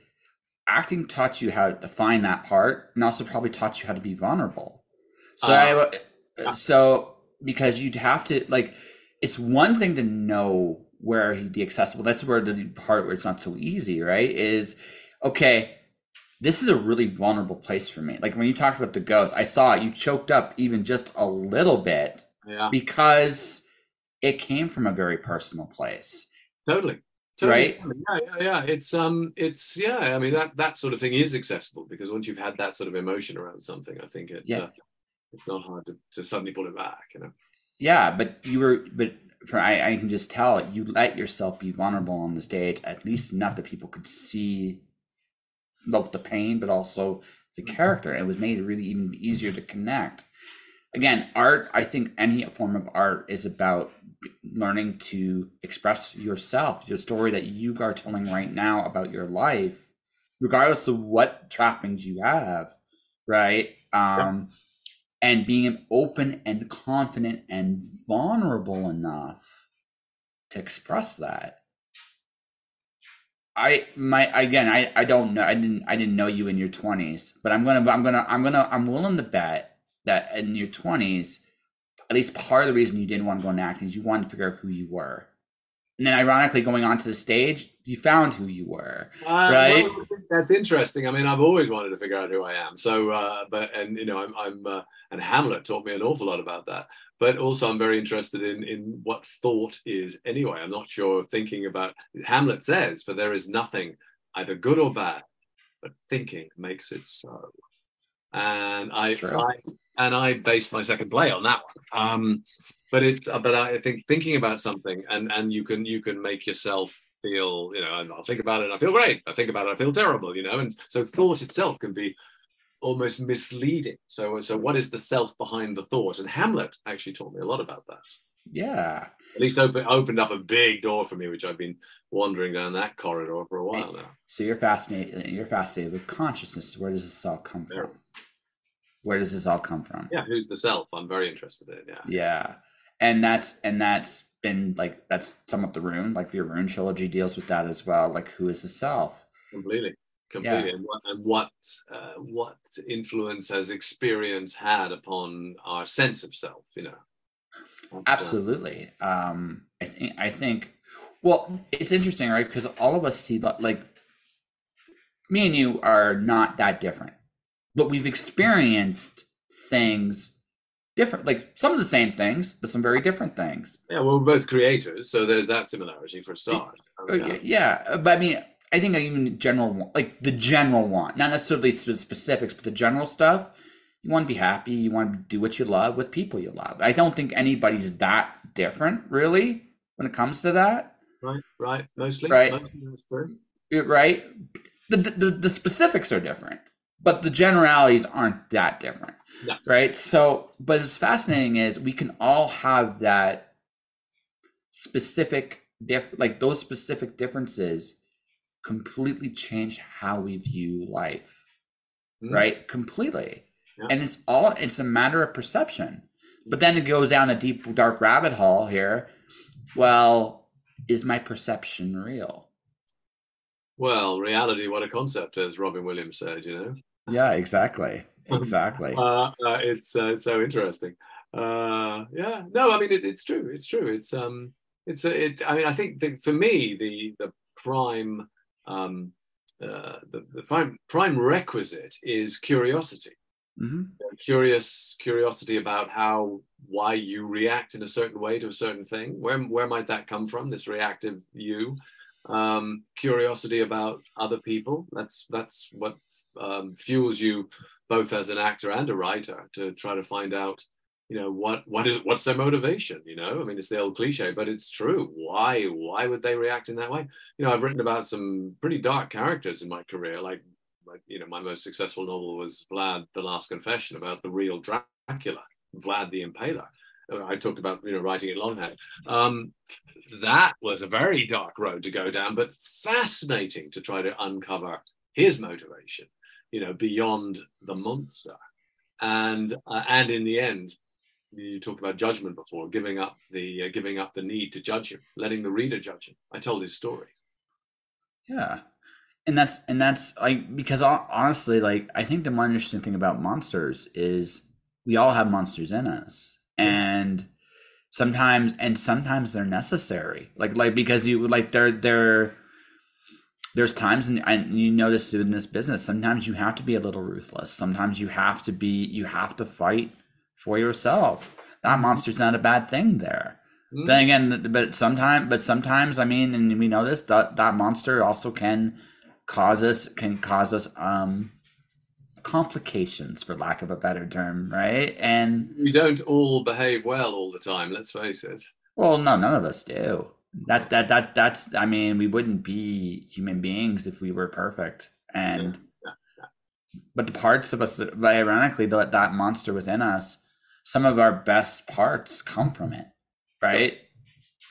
acting taught you how to find that part and also probably taught you how to be vulnerable. So uh, I, so because you'd have to like it's one thing to know where he'd be accessible. That's where the part where it's not so easy right? Is okay this is a really vulnerable place for me like when you talked about the ghost i saw it you choked up even just a little bit yeah. because it came from a very personal place. Totally. Totally. Right. Yeah, yeah, yeah. It's um, it's yeah. I mean that that sort of thing is accessible because once you've had that sort of emotion around something, I think it's yeah. Uh, it's not hard to, to suddenly pull it back. You know. Yeah, but you were, but for I, I can just tell you let yourself be vulnerable on the stage at least enough that people could see both the pain, but also the mm-hmm. character. It was made really even easier to connect again, art, I think any form of art is about learning to express yourself, your story that you are telling right now about your life, regardless of what trappings you have, right? Um, yeah. And being open and confident and vulnerable enough to express that. I my again I I don't know I didn't I didn't know you in your 20s but I'm going to I'm going to I'm going to I'm willing to bet that in your 20s, at least part of the reason you didn't want to go into acting is you wanted to figure out who you were. And then, ironically, going onto the stage, you found who you were, uh, right? Well, that's interesting. I mean, I've always wanted to figure out who I am. So, uh, but and you know, I'm, I'm uh, and Hamlet taught me an awful lot about that. But also, I'm very interested in in what thought is anyway. I'm not sure thinking about Hamlet says, "For there is nothing, either good or bad, but thinking makes it so." And I, I and I based my second play on that one. Um, but it's uh, but I think thinking about something and and you can you can make yourself feel you know I'll think about it and I feel great. I think about it I feel terrible. You know, and so thought itself can be almost misleading. So so what is the self behind the thought? And Hamlet actually taught me a lot about that. Yeah. At least open, opened up a big door for me, which I've been wandering down that corridor for a while now. So you're fascinated. You're fascinated with consciousness. Where does this all come yeah. from? where does this all come from? Yeah, who's the self? I'm very interested in. Yeah. Yeah, and that's and that's been like that's some of the rune. Like the rune trilogy deals with that as well. Like who is the self? Completely, completely. Yeah. And what and what, uh, what influence has experience had upon our sense of self? You know. Absolutely. Um, I think I think. Well, it's interesting, right? Because all of us see like me and you are not that different but we've experienced things different like some of the same things but some very different things yeah well we're both creators so there's that similarity for a start yeah. yeah but i mean I think even general like the general want, not necessarily the specifics, but the general stuff. You want to be happy. You want to do what you love with people you love. I don't think anybody's that different, really, when it comes to that. Right, right, mostly. Right, mostly. Right. The, the the specifics are different, but the generalities aren't that different. No. Right. So, but what's fascinating is we can all have that specific diff like those specific differences completely change how we view life Mm. right completely Yeah. and it's all it's a matter of perception but then it goes down a deep dark rabbit hole here well is my perception real Well, reality, what a concept, as Robin Williams said. You know. yeah exactly exactly uh, uh, it's uh, it's so interesting. Uh, yeah, no, I mean it, it's true. It's true. It's um, it's a, it. I mean, I think that for me, the the prime um, uh, the, the prime prime requisite is curiosity. hmm Curious curiosity about how why you react in a certain way to a certain thing. Where where might that come from? This reactive you. Um, curiosity about other people. That's that's what um, fuels you both as an actor and a writer to try to find out you know what what is what's their motivation you know? I mean it's the old cliche but it's true. Why why would they react in that way? You know i've written about some pretty dark characters in my career like like you know my most successful novel was vlad the last confession about the real dracula vlad the impaler. Uh, i talked about you know writing it longhand. Um, that was a very dark road to go down but fascinating to try to uncover his motivation you know beyond the monster. And uh, and in the end you talked about judgment before giving up the uh, giving up the need to judge him letting the reader judge him. I told his story. Yeah. And that's and that's like because honestly like i think the more interesting thing about monsters is we all have monsters in us. And sometimes and sometimes they're necessary. Like like because you like they're they're there's times and, and you know this in this business sometimes you have to be a little ruthless. Sometimes you have to be you have to fight for yourself. That monster's not a bad thing there. Mm. then again but sometimes but sometimes i mean and we know this that that monster also can cause us can cause us um complications for lack of a better term right? And we don't all behave well all the time let's face it. Well no none of us do. That's that that that's i mean we wouldn't be human beings if we were perfect. And but the parts of us ironically that that monster within us some of our best parts come from it right?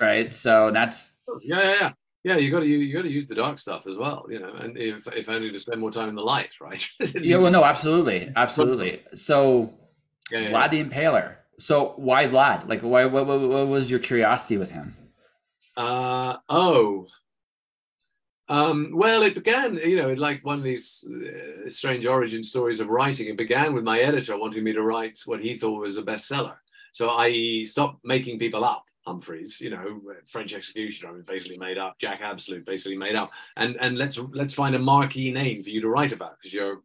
Right? So that's yeah yeah yeah. Yeah you got to you, you got to use the dark stuff as well you know and if, if only to spend more time in the light right? Yeah well no absolutely absolutely. So yeah, yeah. vlad the impaler so why vlad? Like why what, what, what was your curiosity with him? Uh, oh. Um, well, it began, you know, like one of these uh, strange origin stories of writing. It began with my editor wanting me to write what he thought was a bestseller. So I stopped making people up. Humphreys, you know, French Executioner basically made up. Jack Absolute basically made up. And and let's let's find a marquee name for you to write about because you're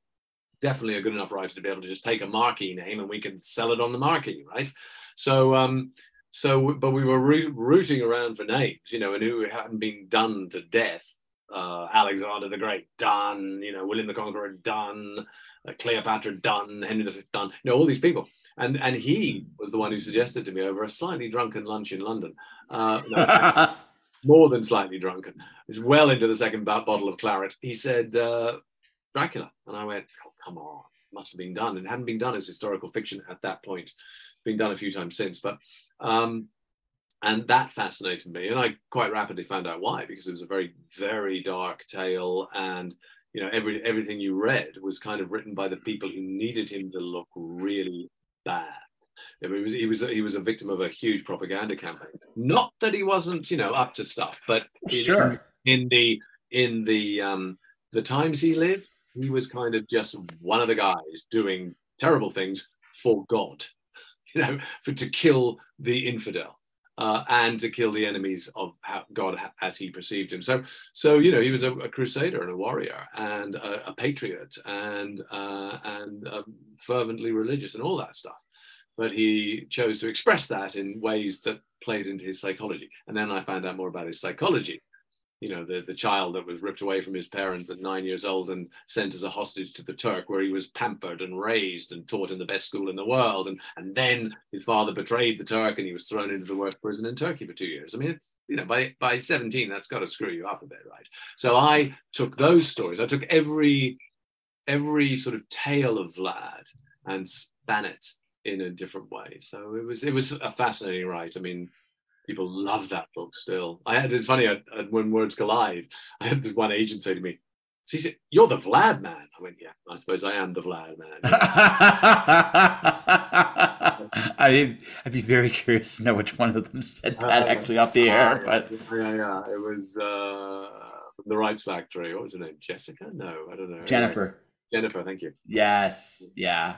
definitely a good enough writer to be able to just take a marquee name and we can sell it on the marquee, right? So um, so but we were roo- rooting around for names, you know, and who hadn't been done to death. Uh, Alexander the Great done, you know, William the Conqueror done, uh, Cleopatra done, Henry V done, you know, all these people. And and he was the one who suggested to me over a slightly drunken lunch in London. Uh, no, more than slightly drunken. It's well into the second bo- bottle of claret. He said uh, Dracula, and I went, "Oh, come on, must have been done." It hadn't been done as historical fiction at that point. Been done a few times since, but um, and that fascinated me, and I quite rapidly found out why because it was a very very dark tale, and you know every everything you read was kind of written by the people who needed him to look really bad. I mean, he was he was he was a victim of a huge propaganda campaign. Not that he wasn't, you know, up to stuff, but in- sure in the in the um, the times he lived, he was kind of just one of the guys doing terrible things for God, you know, for to kill the infidel. Uh, and to kill the enemies of God as he perceived him. So, so you know, he was a, a crusader and a warrior and a, a patriot and uh, and um, fervently religious and all that stuff. But he chose to express that in ways that played into his psychology. And then I found out more about his psychology. You know the the child that was ripped away from his parents at nine years old and sent as a hostage to the Turk, where he was pampered and raised and taught in the best school in the world, and and then his father betrayed the Turk and he was thrown into the worst prison in Turkey for two years. I mean, it's you know by by seventeen that's got to screw you up a bit, right? So I took those stories. I took every every sort of tale of Vlad and span it in a different way. So it was it was a fascinating write. I mean, people love that book still. I had it's funny I, I, when words collide. I had this one agent say to me, said, "You're the Vlad man." I went, "Yeah, I suppose I am the Vlad man." I I'd be very curious to know which one of them said that uh, actually off the air. Uh, but yeah, yeah, it was uh, from the Rights Factory. What was her name? Jessica? No, I don't know. Jennifer. Jennifer, thank you. Yes, yeah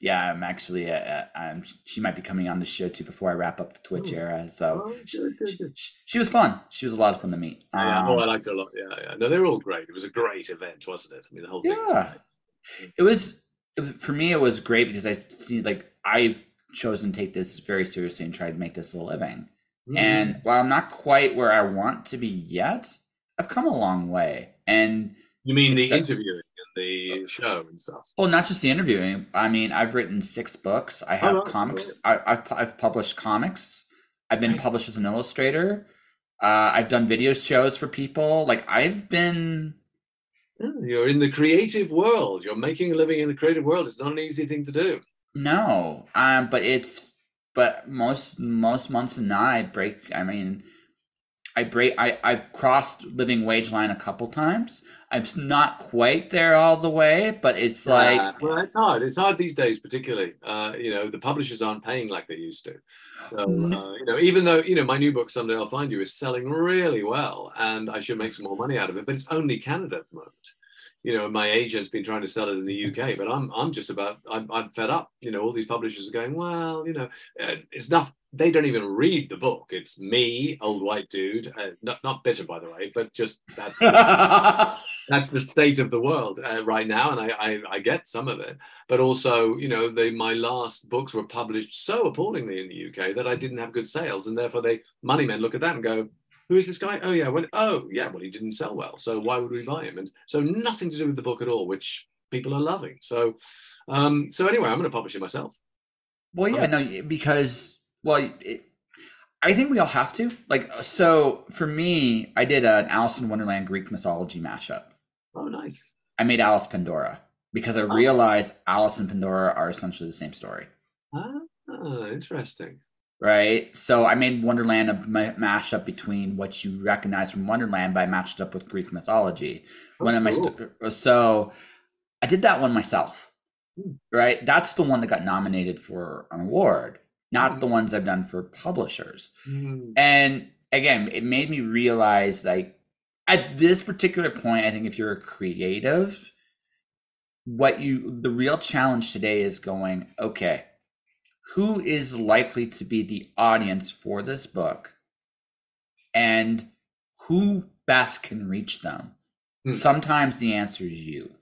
yeah, I'm actually, uh, uh, I'm, she might be coming on the show too before I wrap up the Twitch oh. era. So oh, she, she, she, was fun. She was a lot of fun to meet. Um, yeah, oh, I liked her a lot. Yeah, yeah. No, they were all great. It was a great event, wasn't it? I mean, the whole thing. Yeah, was it was. For me, it was great because I see like I've chosen to take this very seriously and try to make this a living. Mm. And while I'm not quite where I want to be yet, I've come a long way. And you mean the interviewing? The show and stuff. Well, not just the interviewing. I mean, I've written six books. I have oh, comics. I, have I've published comics. I've been published as an illustrator. Uh, I've done video shows for people. Like I've been. You're in the creative world. You're making a living in the creative world. It's not an easy thing to do. No, um, but it's but most most months and I break. I mean, I break. I I've crossed living wage line a couple times. I'm not quite there all the way, but it's like uh, well, it's hard. It's hard these days, particularly. Uh, you know, the publishers aren't paying like they used to. So uh, you know, even though you know my new book someday I'll find you is selling really well, and I should make some more money out of it, but it's only Canada at the moment you know, my agent's been trying to sell it in the UK, but I'm I'm just about I'm, I'm fed up. You know, all these publishers are going, well, you know, uh, it's not. They don't even read the book. It's me, old white dude, uh, not not bitter by the way, but just that's, that's the state of the world uh, right now, and I, I I get some of it, but also you know, they my last books were published so appallingly in the UK that I didn't have good sales, and therefore they money men look at that and go, who is this guy? Oh yeah, well, oh yeah, well he didn't sell well, so why would we buy him? And so nothing to do with the book at all, which people are loving. So, um, so anyway, I'm going to publish it myself. Well, yeah, no, because well, it, I think we all have to. Like, so for me, I did an Alice in Wonderland Greek mythology mashup. Oh, nice. I made Alice Pandora because I oh. realized Alice and Pandora are essentially the same story. Ah, interesting right? So I made Wonderland a mashup between what you recognize from Wonderland, but I matched up with Greek mythology. Oh, one of my st- so I did that one myself, hmm. right? That's the one that got nominated for an award, not mm. the ones I've done for publishers. Mm. And again, it made me realize like at this particular point, I think if you're a creative, what you the real challenge today is going okay who is likely to be the audience for this book and who best can reach them? Hmm. Sometimes the answer is you.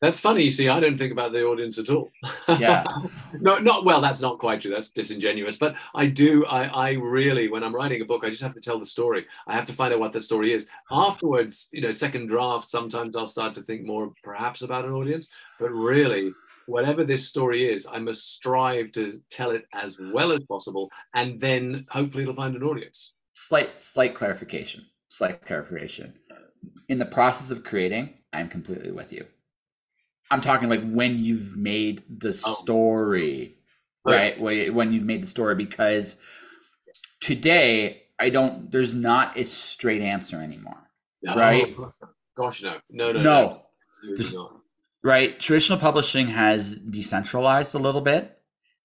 That's funny. You see, I don't think about the audience at all. Yeah. no, not well. That's not quite true. That's disingenuous. But I do. I, I really, when I'm writing a book, I just have to tell the story. I have to find out what the story is. Afterwards, you know, second draft. Sometimes I'll start to think more, perhaps, about an audience. But really, whatever this story is, I must strive to tell it as well as possible, and then hopefully it'll find an audience. Slight, slight clarification. Slight clarification. In the process of creating, I'm completely with you. I'm talking like when you've made the oh. story, oh. right? When you've made the story, because today I don't. There's not a straight answer anymore, no, right? Gosh, no, no, no, no. no right? Traditional publishing has decentralized a little bit.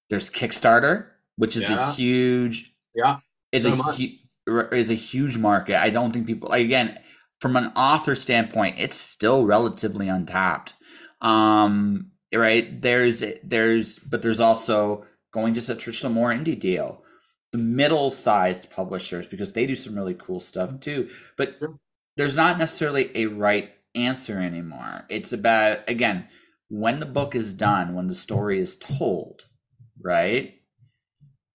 There's Kickstarter, which is yeah. a huge yeah is so a hu- is a huge market. I don't think people again from an author standpoint, it's still relatively untapped. Um, right? There's there's but there's also going just a traditional more indie deal. The middle sized publishers because they do some really cool stuff too. But there's not necessarily a right answer anymore. It's about, again, when the book is done, when the story is told, right?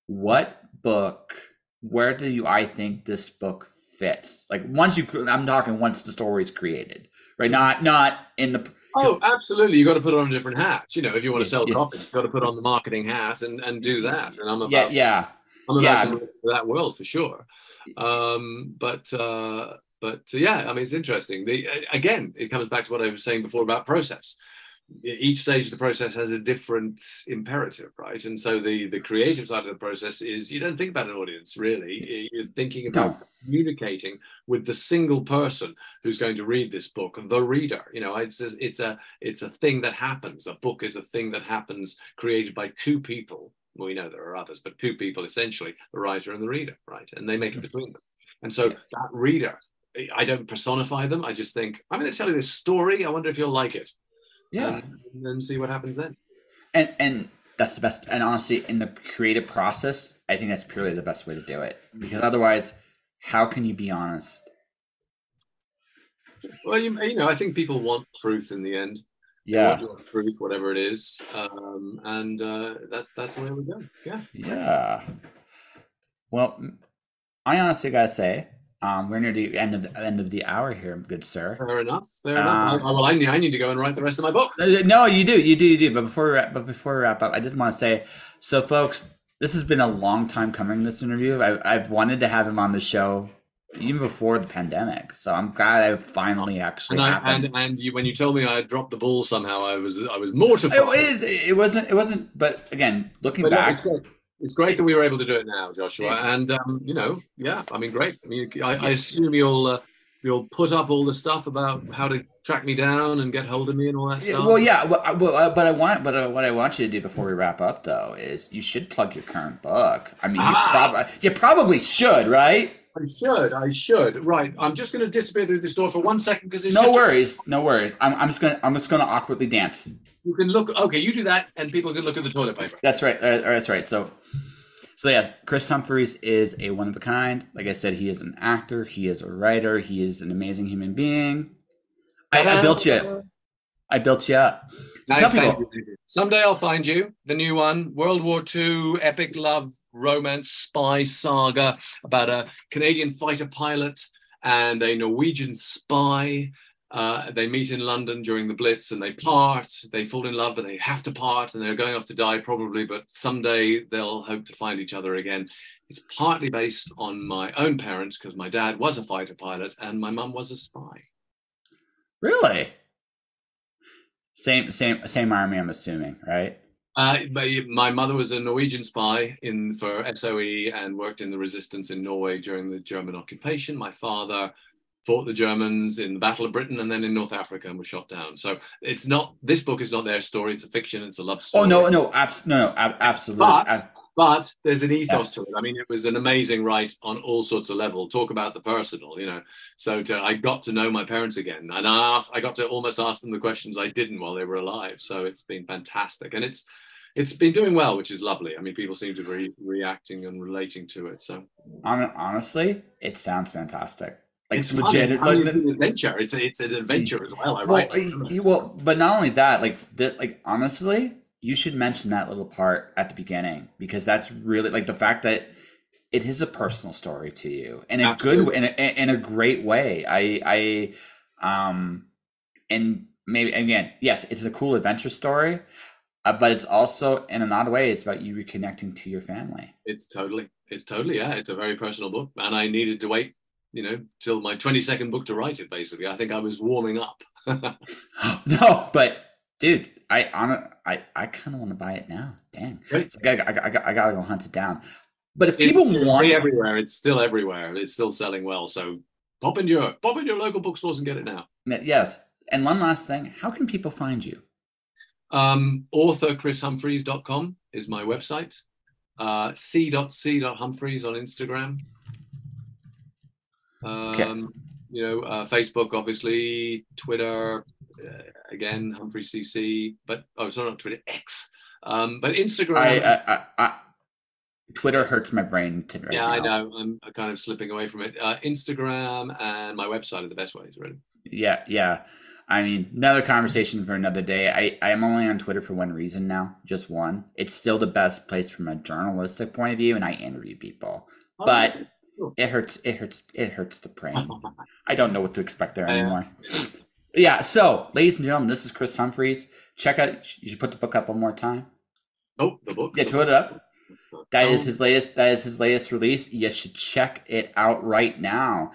What book, where do you, I think this book fits. Like once you, I'm talking once the story is created, right? Not not in the. Oh, absolutely! You've got to put on a different hat. You know, if you want to sell Yeah. copies, you've got to put on the marketing hat and and do that. And I'm about Yeah, yeah, I'm about Yeah. to move that world for sure. Um, but uh, but uh, yeah, I mean, it's interesting. The again, it comes back to what I was saying before about process. Each stage of the process has a different imperative, right? And so the the creative side of the process is you don't think about an audience really. You're thinking about No. communicating with the single person who's going to read this book, the reader. You know, it's a, it's a it's a thing that happens. A book is a thing that happens, created by two people. Well, we know there are others, but two people essentially, the writer and the reader, right? And they make it between them. And so that reader, I don't personify them. I just think I'm going to tell you this story. I wonder if you'll like it. Yeah. And, and then see what happens then. and and that's the best and honestly in the creative process i think that's purely the best way to do it because otherwise how can you be honest Well, you, you know, I think people want truth in the end. Yeah truth, whatever it is, um, and uh, that's that's the way we go. Yeah. yeah well I honestly gotta say um we're near the end of the end of the hour here good sir Fair enough. Fair enough. Uh, I, well, I need, I need to go and write the rest of my book. Uh, No, you do, you do, you do. But before we wrap, but before we wrap up, I did want to say, so folks, this has been a long time coming. This interview, I, I've wanted to have him on the show even before the pandemic. So I'm glad I finally actually And I, happened. and and you, when you told me I dropped the ball somehow, I was I was mortified. it, it, it wasn't, it wasn't. But again, looking But no, back, great. It's great that we were able to do it now, Joshua. And um, you know, yeah, I mean, great. I mean, I, I assume you'll uh, you'll put up all the stuff about how to track me down and get hold of me and all that Yeah, stuff. well, yeah, well, well, uh, but I want, but uh, what I want you to do before we wrap up, though, is you should plug your current book. I mean, you, Ah! prob- you probably should, right? I should. I should. Right. I'm just going to disappear through this door for one second because it's No just worries, no worries. I'm, I'm just gonna, I'm just gonna awkwardly dance. You can look. Okay, you do that, and people can look at the toilet paper. That's right. Uh, that's right. So, so yes, Chris Humphreys is a one of a kind. Like I said, he is an actor. He is a writer. He is an amazing human being. I, I built you. I built you up. So tell people. you. Someday I'll find you. The new one, World War II epic love romance spy saga about a Canadian fighter pilot and a Norwegian spy. Uh, they meet in London during the Blitz and they part. They fall in love, but they have to part and they're going off to die probably, but someday they'll hope to find each other again. It's partly based on my own parents because my dad was a fighter pilot and my mum was a spy. Really? Same, same, same army. I'm assuming, right? Uh, my, my mother was a Norwegian spy in for SOE and worked in the resistance in Norway during the German occupation. My father fought the Germans in the Battle of Britain and then in North Africa and was shot down. So it's not this book is not their story. It's a fiction. It's a love story. Oh no, no, abs- no, no, ab- absolutely. But Ab- but there's an ethos to it. I mean, it was an amazing write on all sorts of level. Talk about the personal, you know. So to, I got to know my parents again, and I asked, I got to almost ask them the questions I didn't while they were alive. So it's been fantastic, and it's it's been doing well, which is lovely. I mean, people seem to be reacting and relating to it. So honestly, it sounds fantastic. Like it's legit. Fun. I mean, like- it's an adventure. It's a, it's an adventure as well. I well, write. y- y- well, but not only that, like that, like honestly, you should mention that little part at the beginning because that's really like the fact that it is a personal story to you in a good Absolutely. in a, in a great way. I I um and maybe again, yes, it's a cool adventure story, uh, but it's also in an odd way, it's about you reconnecting to your family. It's totally, it's totally, yeah. It's a very personal book, and I needed to wait, you know, till my 22nd book to write it. Basically, I think I was warming up. no, but dude, I on I I kind of want to buy it now. Dang, Great. So I, I, gotta, I gotta go hunt it down. But if people want everywhere. It's still everywhere. It's still selling well. So pop into your pop into your local bookstores and get it now. Yes. And one last thing, how can people find you? Um, authorchrisHumphreys.com is my website. Uh, c.c.humphreys on Instagram. Um, You know, uh, Facebook, obviously, Twitter, uh, again, Humphrey CC, but oh, sorry, not Twitter, X. Um, but Instagram. I, I, I, Twitter hurts my brain to right yeah, I know. I'm kind of slipping away from it. Uh, Instagram and my website are the best ways, really. Yeah, yeah. I mean, another conversation for another day. I, I am only on Twitter for one reason now, just one. It's still the best place from a journalistic point of view, and I interview people. But it hurts. It hurts. It hurts the brain. I don't know what to expect there anymore. Yeah. So, ladies and gentlemen, this is Chris Humphreys. Check out. You should put the book up one more time. Oh, the book. Yeah, put it up. That is his latest. That is his latest release. You should check it out right now.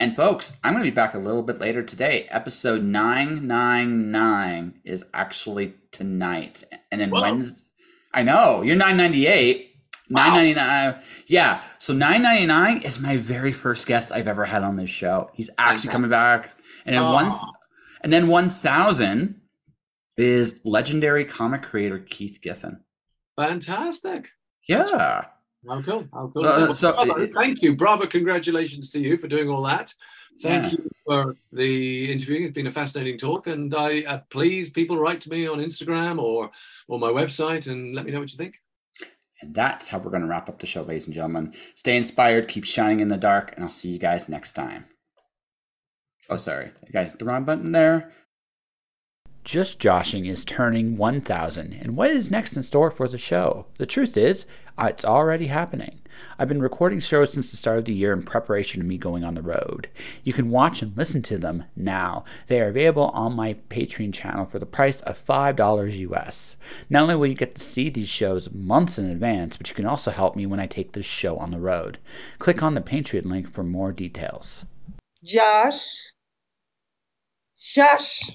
And folks, I'm going to be back a little bit later today. Episode 999 is actually tonight. And then Whoa. Wednesday. I know, you're 998. Wow. 999. Yeah. So 999 is my very first guest I've ever had on this show. He's actually coming back. And then Oh. one and then 1000 is legendary comic creator Keith Giffen. Fantastic. Yeah. How cool. How cool. Uh, So, bravo, thank you. Bravo. Congratulations to you for doing all that. Thank Yeah. you for the interview. It's been a fascinating talk. And I uh, please people write to me on Instagram or or my website and let me know what you think. And that's how we're going to wrap up the show, ladies and gentlemen. Stay inspired, keep shining in the dark, and I'll see you guys next time. Oh, sorry. Guys, the wrong button there. Just Joshing is turning 1,000, and what is next in store for the show? The truth is, uh, it's already happening. I've been recording shows since the start of the year in preparation of me going on the road. You can watch and listen to them now. They are available on my Patreon channel for the price of $5 US. Not only will you get to see these shows months in advance, but you can also help me when I take this show on the road. Click on the Patreon link for more details. Josh. Josh.